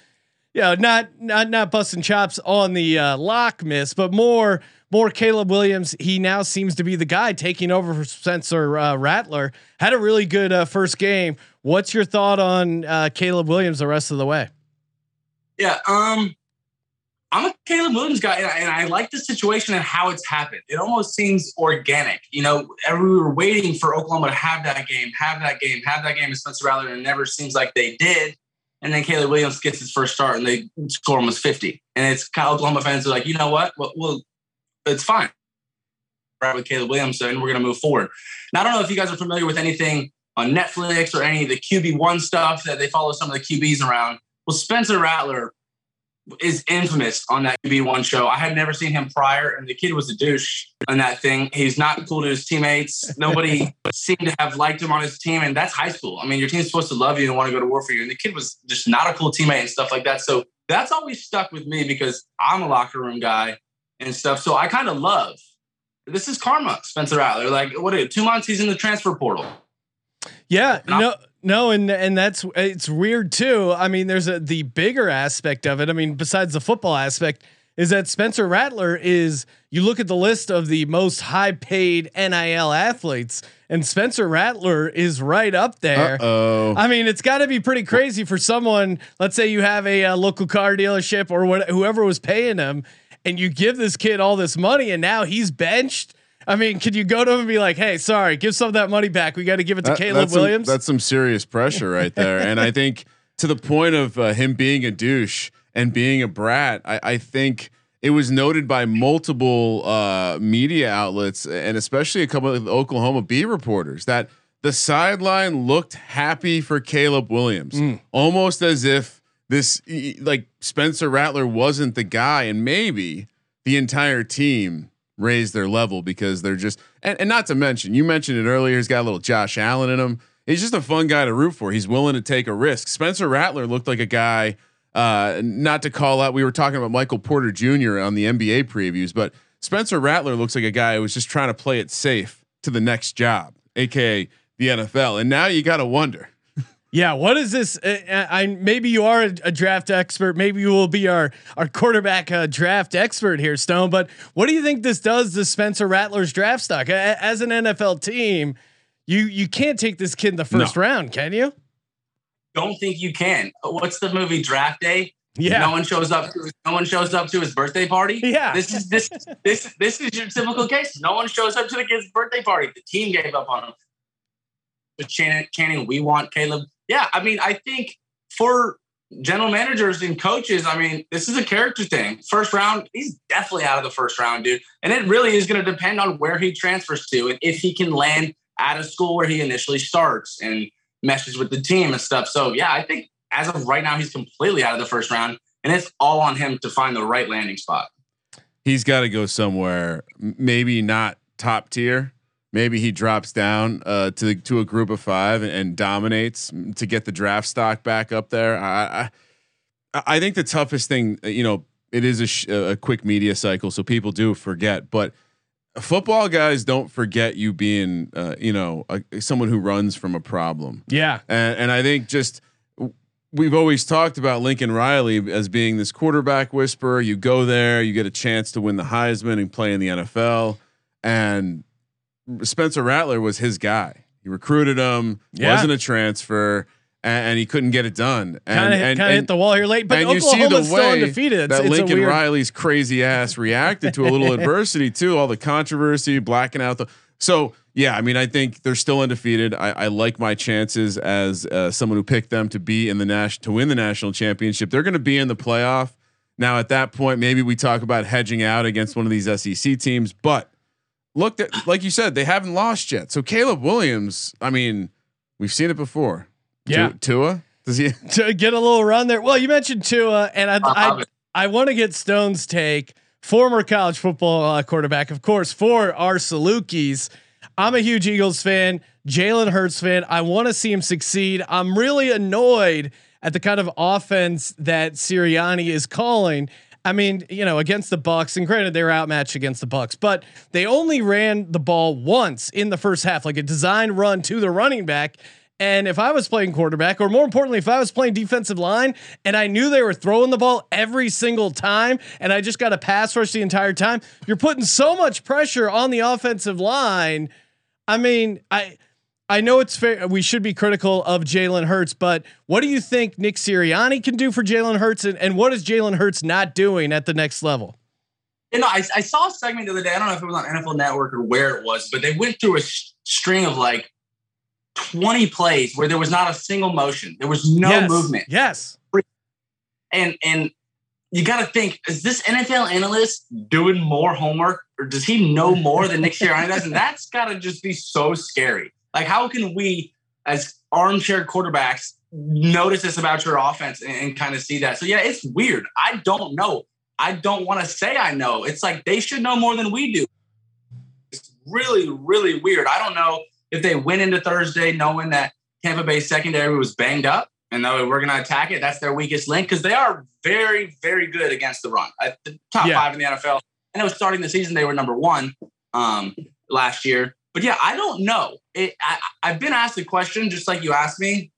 you know, not not not busting chops on the uh, lock miss, but more more Caleb Williams. He now seems to be the guy taking over for Spencer uh, Rattler. Had a really good uh, first game. What's your thought on uh, Caleb Williams the rest of the way? Yeah, um, I'm a Caleb Williams guy, and I, and I like the situation and how it's happened. It almost seems organic. You know, we were waiting for Oklahoma to have that game, have that game, have that game with Spencer Rattler, and it never seems like they did. And then Caleb Williams gets his first start, and they score almost 50. And it's Oklahoma fans are like, you know what? Well, well it's fine. Right with Caleb Williams, and we're going to move forward. Now, I don't know if you guys are familiar with anything on Netflix or any of the QB one stuff that they follow some of the QBs around. Well, Spencer Rattler is infamous on that QB1 show. I had never seen him prior, and the kid was a douche on that thing. He's not cool to his teammates. Nobody *laughs* seemed to have liked him on his team, and that's high school. I mean, your team's supposed to love you and want to go to war for you, and the kid was just not a cool teammate and stuff like that. So that's always stuck with me because I'm a locker room guy and stuff. So I kind of love. This is karma, Spencer Rattler. Like, what? Are, two months he's in the transfer portal. Yeah, no, no, and and that's it's weird too. I mean, there's a the bigger aspect of it. I mean, besides the football aspect, is that Spencer Rattler is. You look at the list of the most high paid NIL athletes, and Spencer Rattler is right up there. Oh, I mean, it's got to be pretty crazy for someone. Let's say you have a, uh local car dealership or what, whoever was paying him, and you give this kid all this money, and now he's benched. I mean, could you go to him and be like, "Hey, sorry, give some of that money back. We got to give it to That- Caleb that's some- Williams." that's some serious pressure right there. *laughs* and I think to the point of uh, him being a douche and being a brat, I, I think it was noted by multiple uh, media outlets and especially a couple of Oklahoma beat reporters that the sideline looked happy for Caleb Williams, Mm. almost as if this like Spencer Rattler wasn't the guy, and maybe the entire team raised their level because they're just and, and not to mention you mentioned it earlier. He's got a little Josh Allen in him. He's just a fun guy to root for. He's willing to take a risk. Spencer Rattler looked like a guy. Uh, not to call out, we were talking about Michael Porter Jr. on the NBA previews, but Spencer Rattler looks like a guy who was just trying to play it safe to the next job, aka the NFL. And now you got to wonder. Yeah, what is this? Uh, I maybe you are a, a draft expert. Maybe you will be our our quarterback uh, draft expert here, Stone. But what do you think this does to Spencer Rattler's draft stock A- as an NFL team? You you can't take this kid in the first No. round, can you? Don't think you can. What's the movie Draft Day? Yeah, No one shows up. To his, no one shows up to his birthday party. Yeah. This is this this this is your typical case. No one shows up to the kid's birthday party. The team gave up on him. But Channing, Channing, we want Caleb. Yeah, I mean, I think for general managers and coaches, I mean, this is a character thing. First round, he's definitely out of the first round, dude. And it really is going to depend on where he transfers to and if he can land at a school where he initially starts and meshes with the team and stuff. So yeah, I think as of right now, he's completely out of the first round, and it's all on him to find the right landing spot. He's got to go somewhere, maybe not top tier. Maybe he drops down uh, to to a group of five and, and dominates to get the draft stock back up there. I I, I think the toughest thing, uh, you know, it is a, sh- a quick media cycle, so people do forget. But football guys don't forget you being, uh, you know, a, someone who runs from a problem. yeah, And, and I think just we've always talked about Lincoln Riley as being this quarterback whisperer. You go there, you get a chance to win the Heisman and play in the NFL. And Spencer Rattler was his guy. He recruited him, Yeah. wasn't a transfer, and, and he couldn't get it done. And, kind of and, kind of hit the wall here late. But and you see Oklahoma's the still way undefeated. It's, that it's Lincoln weird, Riley's crazy ass reacted to a little *laughs* adversity too, all the controversy, blacking out the. So yeah, I mean, I think they're still undefeated. I, I like my chances as uh, someone who picked them to be in the national to win the national championship. They're going to be in the playoff. Now at that point, maybe we talk about hedging out against one of these SEC teams, but look, at, like you said, they haven't lost yet. So Caleb Williams, I mean, we've seen it before. Yeah. Tua, does he? *laughs* to get a little run there. Well, you mentioned Tua, and I I I, love it. I want to get Stone's take. Former college football uh, quarterback, of course, for our Salukis. I'm a huge Eagles fan, Jalen Hurts fan. I want to see him succeed. I'm really annoyed at the kind of offense that Sirianni is calling. I mean, you know, against the Bucks, and granted they were outmatched against the Bucks, but they only ran the ball once in the first half, like a design run to the running back. And if I was playing quarterback, or more importantly, if I was playing defensive line and I knew they were throwing the ball every single time and I just got a pass rush the entire time, you're putting so much pressure on the offensive line. I mean, I I know it's fair. We should be critical of Jalen Hurts, but what do you think Nick Sirianni can do for Jalen Hurts, and, and what is Jalen Hurts not doing at the next level? You know, I, I saw a segment the other day. I don't know if it was on NFL Network or where it was, but they went through a sh- string of like 20 plays where there was not a single motion. There was no Yes. movement. Yes. And and you got to think, is this NFL analyst doing more homework or does he know more than Nick Sirianni does? And that's got to just be so scary. Like, how can we, as armchair quarterbacks, notice this about your offense and, and kind of see that? So, yeah, it's weird. I don't know. I don't want to say I know. It's like they should know more than we do. It's really, really weird. I don't know if they went into Thursday knowing that Tampa Bay secondary was banged up and though we're going to attack it, that's their weakest link because they are very, very good against the run. At the top Yeah. five in the NFL. I know starting the season they were number one um, last year, but yeah, I don't know. It, I, I've been asked a question just like you asked me,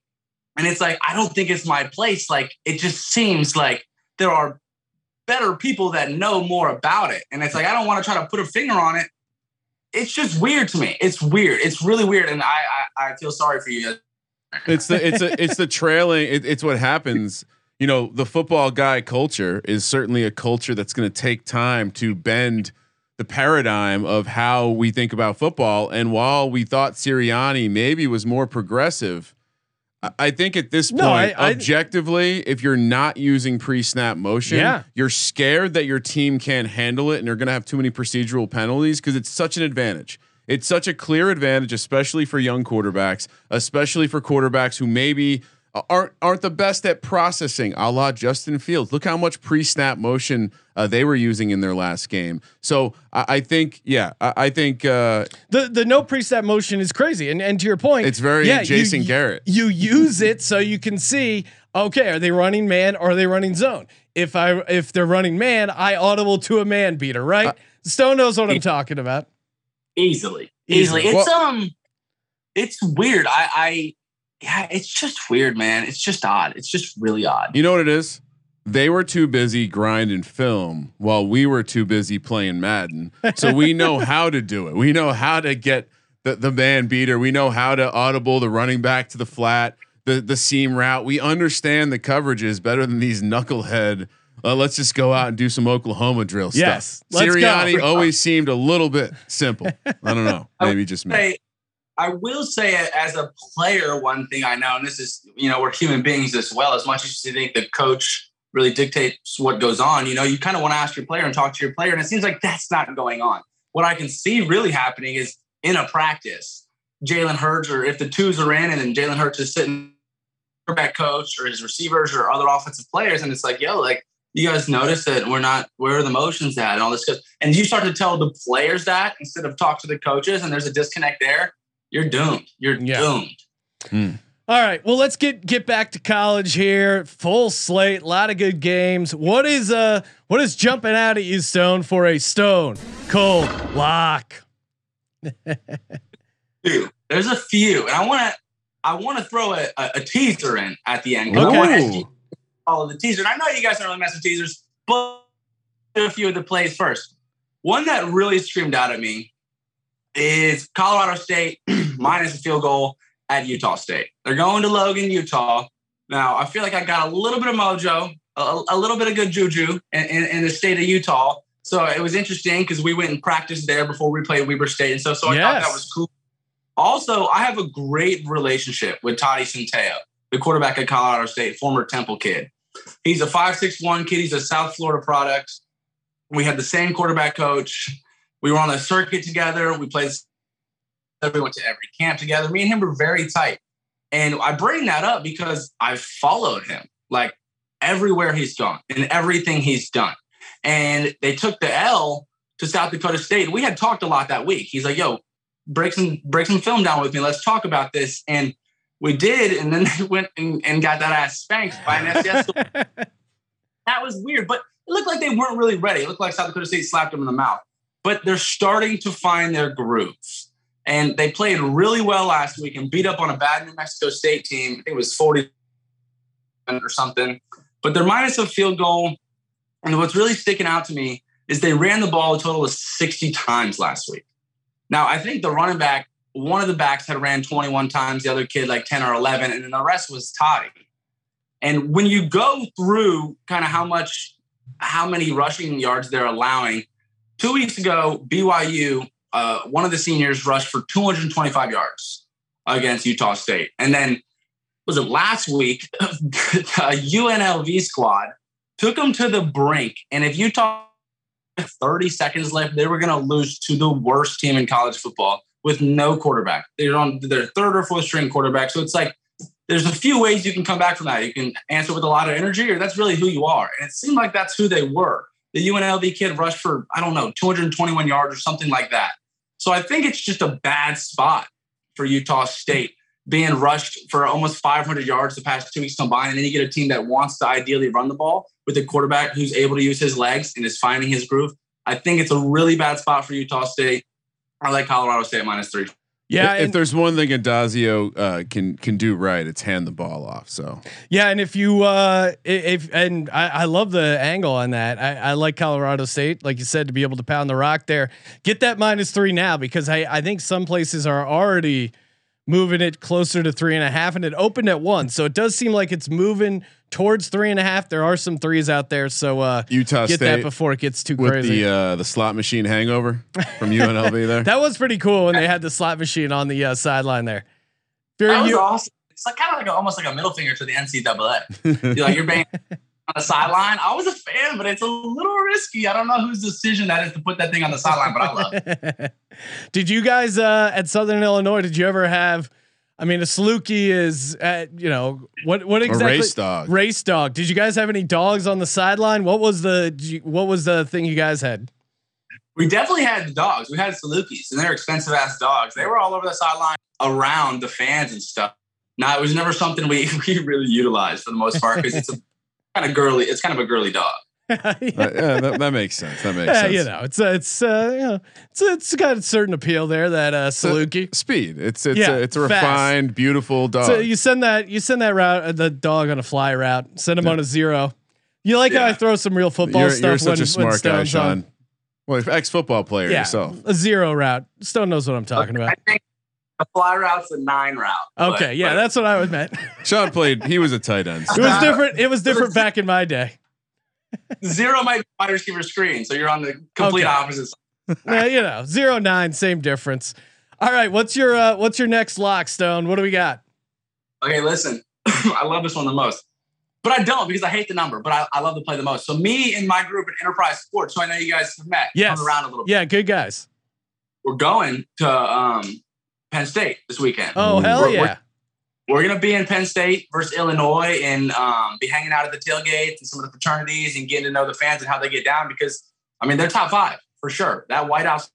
and it's like I don't think it's my place. Like it just seems like there are better people that know more about it, and it's like I don't want to try to put a finger on it. It's just weird to me. It's weird. It's really weird, and I I, I feel sorry for you. it's the it's a *laughs* it's the trailing it, it's what happens you know the football guy culture is certainly a culture that's going to take time to bend the paradigm of how we think about football and while we thought Sirianni maybe was more progressive I- I think at this point, No, I- I- objectively, if you're not using pre-snap motion, Yeah. you're scared that your team can't handle it, and you're going to have too many procedural penalties because it's such an advantage. It's such a clear advantage, especially for young quarterbacks, especially for quarterbacks who maybe aren't aren't the best at processing, a la Justin Fields. Look how much pre-snap motion uh, they were using in their last game. So I, I think, yeah, I, I think uh, The the no preset motion is crazy, and and to your point, It's very yeah, Jason you, Garrett. You use it so you can see. Okay, are they running man or are they running zone? If I if they're running man, I audible to a man beater, right? Uh, Stone knows what I'm talking about. easily, Easily. easily. It's Well- um, it's weird. I, I, yeah, it's just weird, man. It's just odd. It's just really odd. You know what it is? They were too busy grinding film while we were too busy playing Madden. So we *laughs* know how to do it. We know how to get the, the man beater. We know how to audible the running back to the flat, the the seam route. We understand the coverages better than these knucklehead. Uh, let's just go out and do some Oklahoma drill Yes, stuff. let's. Sirianni *laughs* always seemed a little bit simple. I don't know. Maybe just me. I will say as a player, one thing I know, and this is, you know, we're human beings as well. As much as you think the coach really dictates what goes on, you know, you kind of want to ask your player and talk to your player, and it seems like that's not going on. What I can see really happening is in a practice, Jalen Hurts, or if the twos are in, and then Jalen Hurts is sitting quarterback coach or his receivers or other offensive players, and it's like, yo, like you guys notice that we're not where are the motions at and all this stuff. And you start to tell the players that instead of talk to the coaches, and there's a disconnect there, you're doomed. You're Yeah. doomed. All right, well let's get get back to college here. Full slate, a lot of good games. What is uh what is jumping out at you, Stone, for a Stone Cold lock? *laughs* Few. There's a few, and I want to I want to throw a, a, a teaser in at the end. 'cause I Okay. want SG to follow the teaser. And I know you guys don't really mess with teasers, but a few of the plays first. One that really screamed out at me is Colorado State *clears throat* minus a field goal at Utah State. They're going to Logan, Utah. Now, I feel like I got a little bit of mojo, a, a little bit of good juju in, in, in the state of Utah. So it was interesting because we went and practiced there before we played Weber State. And so, so I thought that was cool. Also, I have a great relationship with Toddy Centeio, the quarterback at Colorado State, former Temple kid. He's a 5'6'1 kid. He's a South Florida product. We had the same quarterback coach. We were on the circuit together. We played, we went to every camp together. Me and him were very tight. And I bring that up because I followed him like everywhere he's gone and everything he's done. And they took the L to South Dakota State. We had talked a lot that week. He's like, yo, break some break some film down with me. Let's talk about this. And we did, and then *laughs* they went and, and got that ass spanked by an school. *laughs* that was weird, but it looked like they weren't really ready. It looked like South Dakota State slapped them in the mouth. But they're starting to find their grooves. And they played really well last week and beat up on a bad New Mexico State team. I think it was 40 or something. But they're minus a field goal. And what's really sticking out to me is they ran the ball a total of 60 times last week. Now, I think the running back, one of the backs had ran 21 times, the other kid like 10 or 11, and then the rest was Toddy. And when you go through kind of how much, how many rushing yards they're allowing, two weeks ago, BYU, uh, one of the seniors rushed for 225 yards against Utah State. And then, was it last week, *laughs* a UNLV squad took them to the brink. And if Utah 30 seconds left, they were going to lose to the worst team in college football with no quarterback. They're on their third or fourth string quarterback. So it's like there's a few ways you can come back from that. You can answer with a lot of energy, or that's really who you are. And it seemed like that's who they were. The UNLV kid rushed for, I don't know, 221 yards or something like that. So I think it's just a bad spot for Utah State being rushed for almost 500 yards the past two weeks combined. And then you get a team that wants to ideally run the ball with a quarterback who's able to use his legs and is finding his groove. I think it's a really bad spot for Utah State. I like Colorado State minus three. Yeah, if and, there's one thing Addazio uh, can can do right, it's hand the ball off. So yeah, and if you uh if and I, I love the angle on that. I, I like Colorado State, like you said, to be able to pound the rock there. Get that minus three now because I I think some places are already moving it closer to three and a half, and it opened at one, so it does seem like it's moving towards three and a half. There are some threes out there, so uh, Utah get State that before it gets too with crazy. the uh, the slot machine hangover from UNLV *laughs* there. that was pretty cool when they had the slot machine on the uh, sideline there. That was U- awesome. It's like kind of like a, almost like a middle finger to the NCAA. You're like you're being *laughs* on the sideline. I was a fan, but it's a little risky. I don't know whose decision that is to put that thing on the sideline, but I love. it. *laughs* did you guys uh, at Southern Illinois? Did you ever have? I mean, a Saluki is at you know what what exactly a race dog. Race dog. Did you guys have any dogs on the sideline? What was the you, what was the thing you guys had? We definitely had the dogs. We had Salukis, and they're expensive ass dogs. They were all over the sideline around the fans and stuff. Now it was never something we, *laughs* we really utilized for the most part because it's a *laughs* kind of girly. It's kind of a girly dog. *laughs* yeah, Uh, yeah, that, that makes sense. That makes Yeah, sense. you know, it's uh, it's uh, you know, it's it's got a certain appeal there. That uh, Saluki. Speed. It's it's Yeah, a, it's a fast. refined, beautiful dog. So you send that you send that route uh, the dog on a fly route. Send him on a zero. You like how I throw some real football you're stuff you're when, such a smart guy, Stone's on. Sean. Well, ex football player Yeah, yourself. a zero route. Stone knows what I'm talking about. I think the fly route's a nine route. but- Okay, yeah, but that's what I was meant. Sean played. He was a tight end. It was different. It was different back in my day. Zero might be wide receiver screen, so you're on the complete Okay. opposite. side. *laughs* Yeah, you know, zero nine, same difference. All right, what's your uh, what's your next lock, Stone? What do we got? Okay, listen, *clears throat* I love this one the most, but I don't because I hate the number. But I, I love to play the most. So me and my group at Enterprise Sports, so I know you guys have met, Yes. come around a little. bit. Yeah, good guys. We're going to um, Penn State this weekend. Oh hell We're- yeah! we're- We're gonna be in Penn State versus Illinois and um, be hanging out at the tailgates and some of the fraternities and getting to know the fans and how they get down because I mean they're top five for sure. That White House,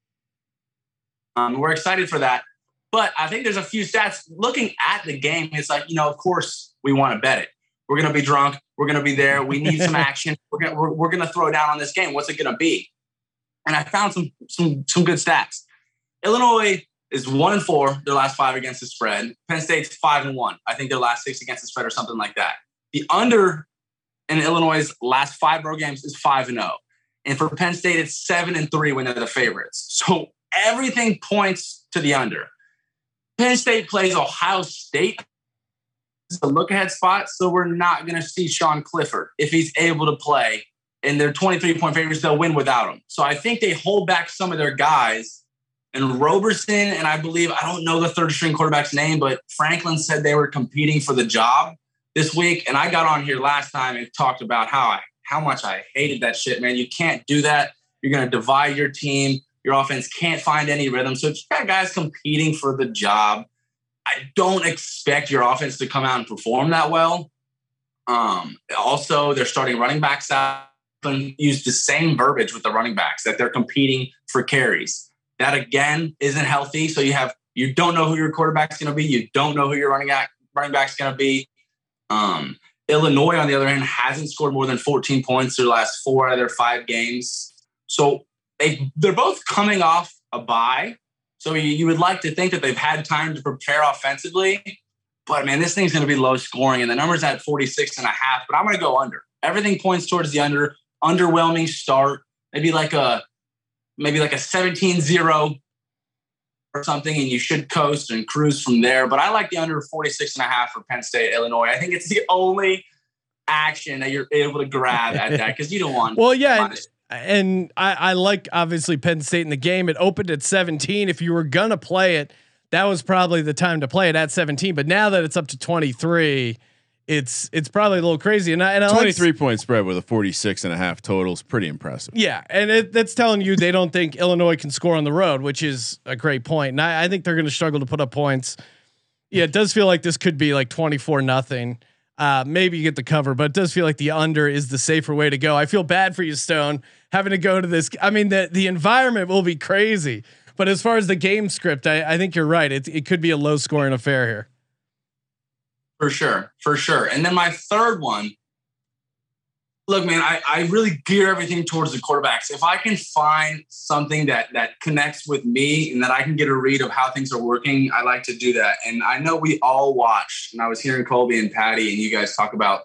um, we're excited for that. But I think there's a few stats looking at the game. It's like you know, of course we want to bet it. We're gonna be drunk. We're gonna be there. We need some *laughs* action. We're gonna we're, we're gonna throw down on this game. What's it gonna be? And I found some some some good stats. Illinois is one and four, their last five against the spread. Penn State's five and one. I think their last six against the spread or something like that. The under in Illinois' last five road games is five and zero. And for Penn State, it's seven and three when they're the favorites. So everything points to the under. Penn State plays Ohio State. It's a look ahead spot. So we're not going to see Sean Clifford if he's able to play. And they're 23 point favorites. They'll win without him. So I think they hold back some of their guys and Roberson, and I believe, I don't know the third string quarterback's name, but Franklin said they were competing for the job this week. And I got on here last time and talked about how I, how much I hated that shit, man. You can't do that. You're going to divide your team. Your offense can't find any rhythm. So you got guys competing for the job, I don't expect your offense to come out and perform that well. Um, also, they're starting running backs out and use the same verbiage with the running backs that they're competing for carries. That again isn't healthy. So you have you don't know who your quarterback's going to be. You don't know who your running back running back's going to be. Um, Illinois, on the other hand, hasn't scored more than 14 points their last four out of their five games. So they they're both coming off a bye. So you, you would like to think that they've had time to prepare offensively. But man, this thing's going to be low scoring, and the number's at 46 and a half. But I'm going to go under. Everything points towards the under. Underwhelming start. Maybe like a maybe like a 17-0 or something, and you should coast and cruise from there. But I like the under 46 and a half for Penn State, Illinois. I think it's the only action that you're able to grab at that because you don't want. *laughs* Well, yeah, and I, I like obviously Penn State in the game. It opened at 17. If you were gonna play it, that was probably the time to play it at 17. But now that it's up to 23, it's it's probably a little crazy. And I, and I like- 23 point spread with a 46 and a half total is pretty impressive. Yeah, and it, that's telling you they don't think Illinois can score on the road, which is a great point. And I, I think they're going to struggle to put up points. Yeah, it does feel like this could be like twenty four nothing. Uh, maybe you get the cover, but it does feel like the under is the safer way to go. I feel bad for you, Stone, having to go to this. I mean, the the environment will be crazy, but as far as the game script, I, I think you're right. It it could be a low scoring affair here. For sure, for sure. And then my third one. Look, man, I, I really gear everything towards the quarterbacks. If I can find something that that connects with me and that I can get a read of how things are working, I like to do that. And I know we all watched, and I was hearing Colby and Patty and you guys talk about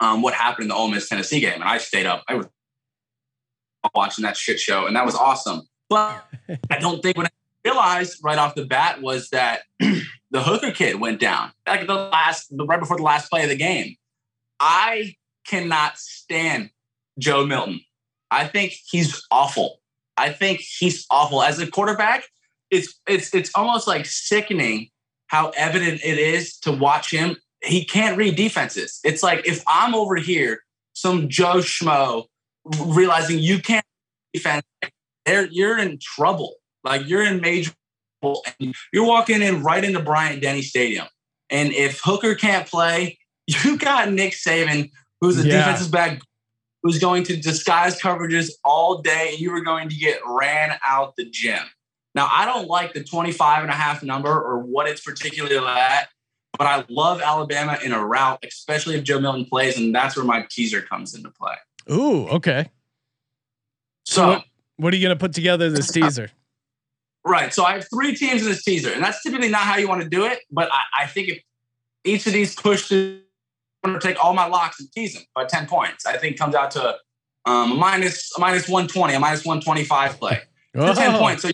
um, what happened in the Ole Miss Tennessee game, and I stayed up. I was watching that shit show, and that was awesome. But *laughs* I don't think what I realized right off the bat was that *clears throat* the Hooker kid went down like the last, right before the last play of the game. I cannot stand Joe Milton. I think he's awful. I think he's awful as a quarterback. It's it's it's almost like sickening how evident it is to watch him. He can't read defenses. It's like if I'm over here, some Joe Schmo realizing you can't defense, there you're in trouble. Like you're in major trouble. And you're walking in right into Bryant Denny Stadium. And if Hooker can't play, *laughs* you got Nick Saban, who's a Yeah. defensive back who's going to disguise coverages all day, and you are going to get ran out the gym. Now, I don't like the 25 and a half number or what it's particularly at, but I love Alabama in a route, especially if Joe Milton plays, and that's where my teaser comes into play. Ooh, okay. So, So, what, what are you going to put together this teaser? Right. So I have three teams in this teaser, and that's typically not how you want to do it, but I, I think if each of these push to I'm going to take all my locks and tease them by 10 points, I think comes out to um, a minus, a minus 120, a minus 125 play. For 10 Oh, points. So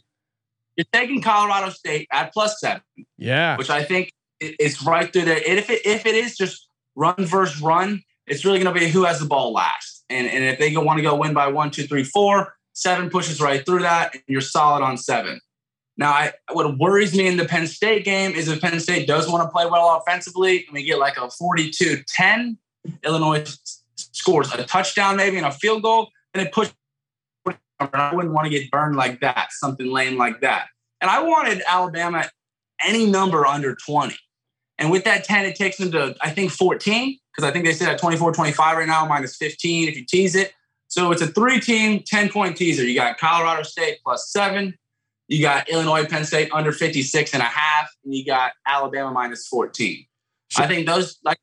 you're taking Colorado State at plus seven, Yeah. which I think is right through there. And if it if it is just run versus run, it's really going to be who has the ball last. And and if they go, want to go win by one, two, three, four, seven pushes right through that, and you're solid on seven. Now, I, what worries me in the Penn State game is if Penn State does want to play well offensively and we get like a 42 10, Illinois scores a touchdown maybe and a field goal, and it pushes. I wouldn't want to get burned like that, something lame like that. And I wanted Alabama any number under 20. And with that 10, it takes them to, I think, 14, because I think they sit at 24, 25 right now, minus 15 if you tease it. So it's a three team, 10 point teaser. You got Colorado State plus seven. You got Illinois, Penn State under 56 and a half. And you got Alabama minus 14. I think those, like,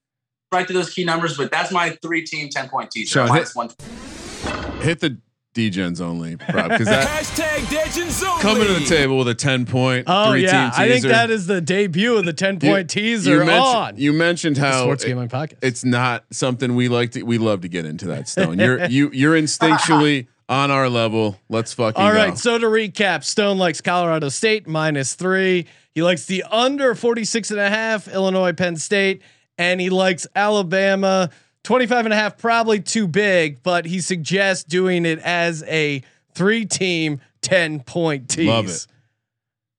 right to those key numbers, but that's my three team, 10 point teaser. Sean, minus hit- one. Hit the DGens only, because that *laughs* Hashtag Degens only. coming to the table with a ten point. Oh three yeah, team I think that is the debut of the ten point teaser mentioned, on You mentioned the how Sports it- Gambling Podcast. it's not something we like to. We love to get into that stone. You're *laughs* you you're instinctually on our level. Let's fucking All go. right. So to recap, Stone likes Colorado State minus three. He likes the under 46 and a half, Illinois, Penn State, and he likes Alabama 25 and a half, probably too big, but he suggests doing it as a three team 10 point tease. Love it.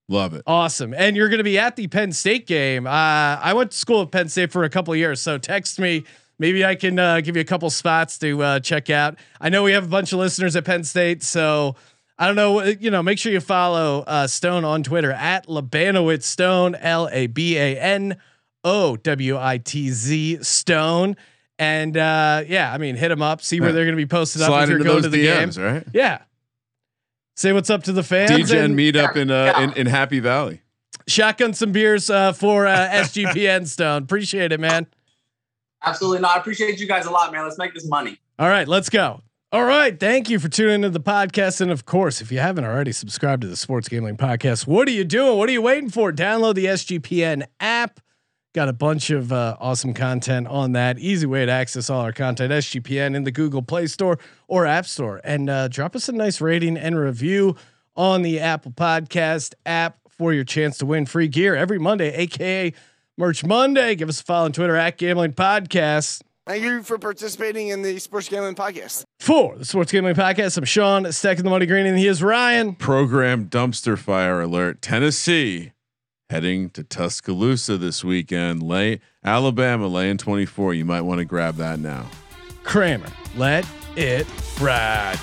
Love it. Awesome. And you're going to be at the Penn State game. Uh, I went to school at Penn State for a couple of years. So text me. Maybe I can uh, give you a couple spots to uh, check out. I know we have a bunch of listeners at Penn State. So I don't know. uh, You know, make sure you follow uh, Stone on Twitter at Labanowitz Stone, L A B A N O W I T Z Stone. And uh, yeah, I mean, hit them up, see where Yeah. they're going to be posted up if you're going to the DMs, game. right? Yeah. Say what's up to the fans. DJ and- meetup in uh in, in Happy Valley. shotgun some beers uh, for uh, SGPN Stone. Appreciate it, man. Absolutely not. I appreciate you guys a lot, man. Let's make this money. All right, let's go. All right, thank you for tuning into the podcast, and of course, if you haven't already subscribed to the Sports Gambling Podcast, what are you doing? What are you waiting for? Download the SGPN app. Got a bunch of uh, awesome content on that. Easy way to access all our content. SGPN in the Google Play Store or App Store, and uh, drop us a nice rating and review on the Apple Podcast app for your chance to win free gear every Monday, aka Merch Monday. Give us a follow on Twitter at Gambling Podcast. Thank you for participating in the Sports Gambling Podcast. For the Sports Gambling Podcast, I'm Sean, stacking the money green, and he is Ryan. Program dumpster fire alert. Tennessee heading to Tuscaloosa this weekend. Lay Alabama laying 24. You might want to grab that now. Kramer. Let it ride.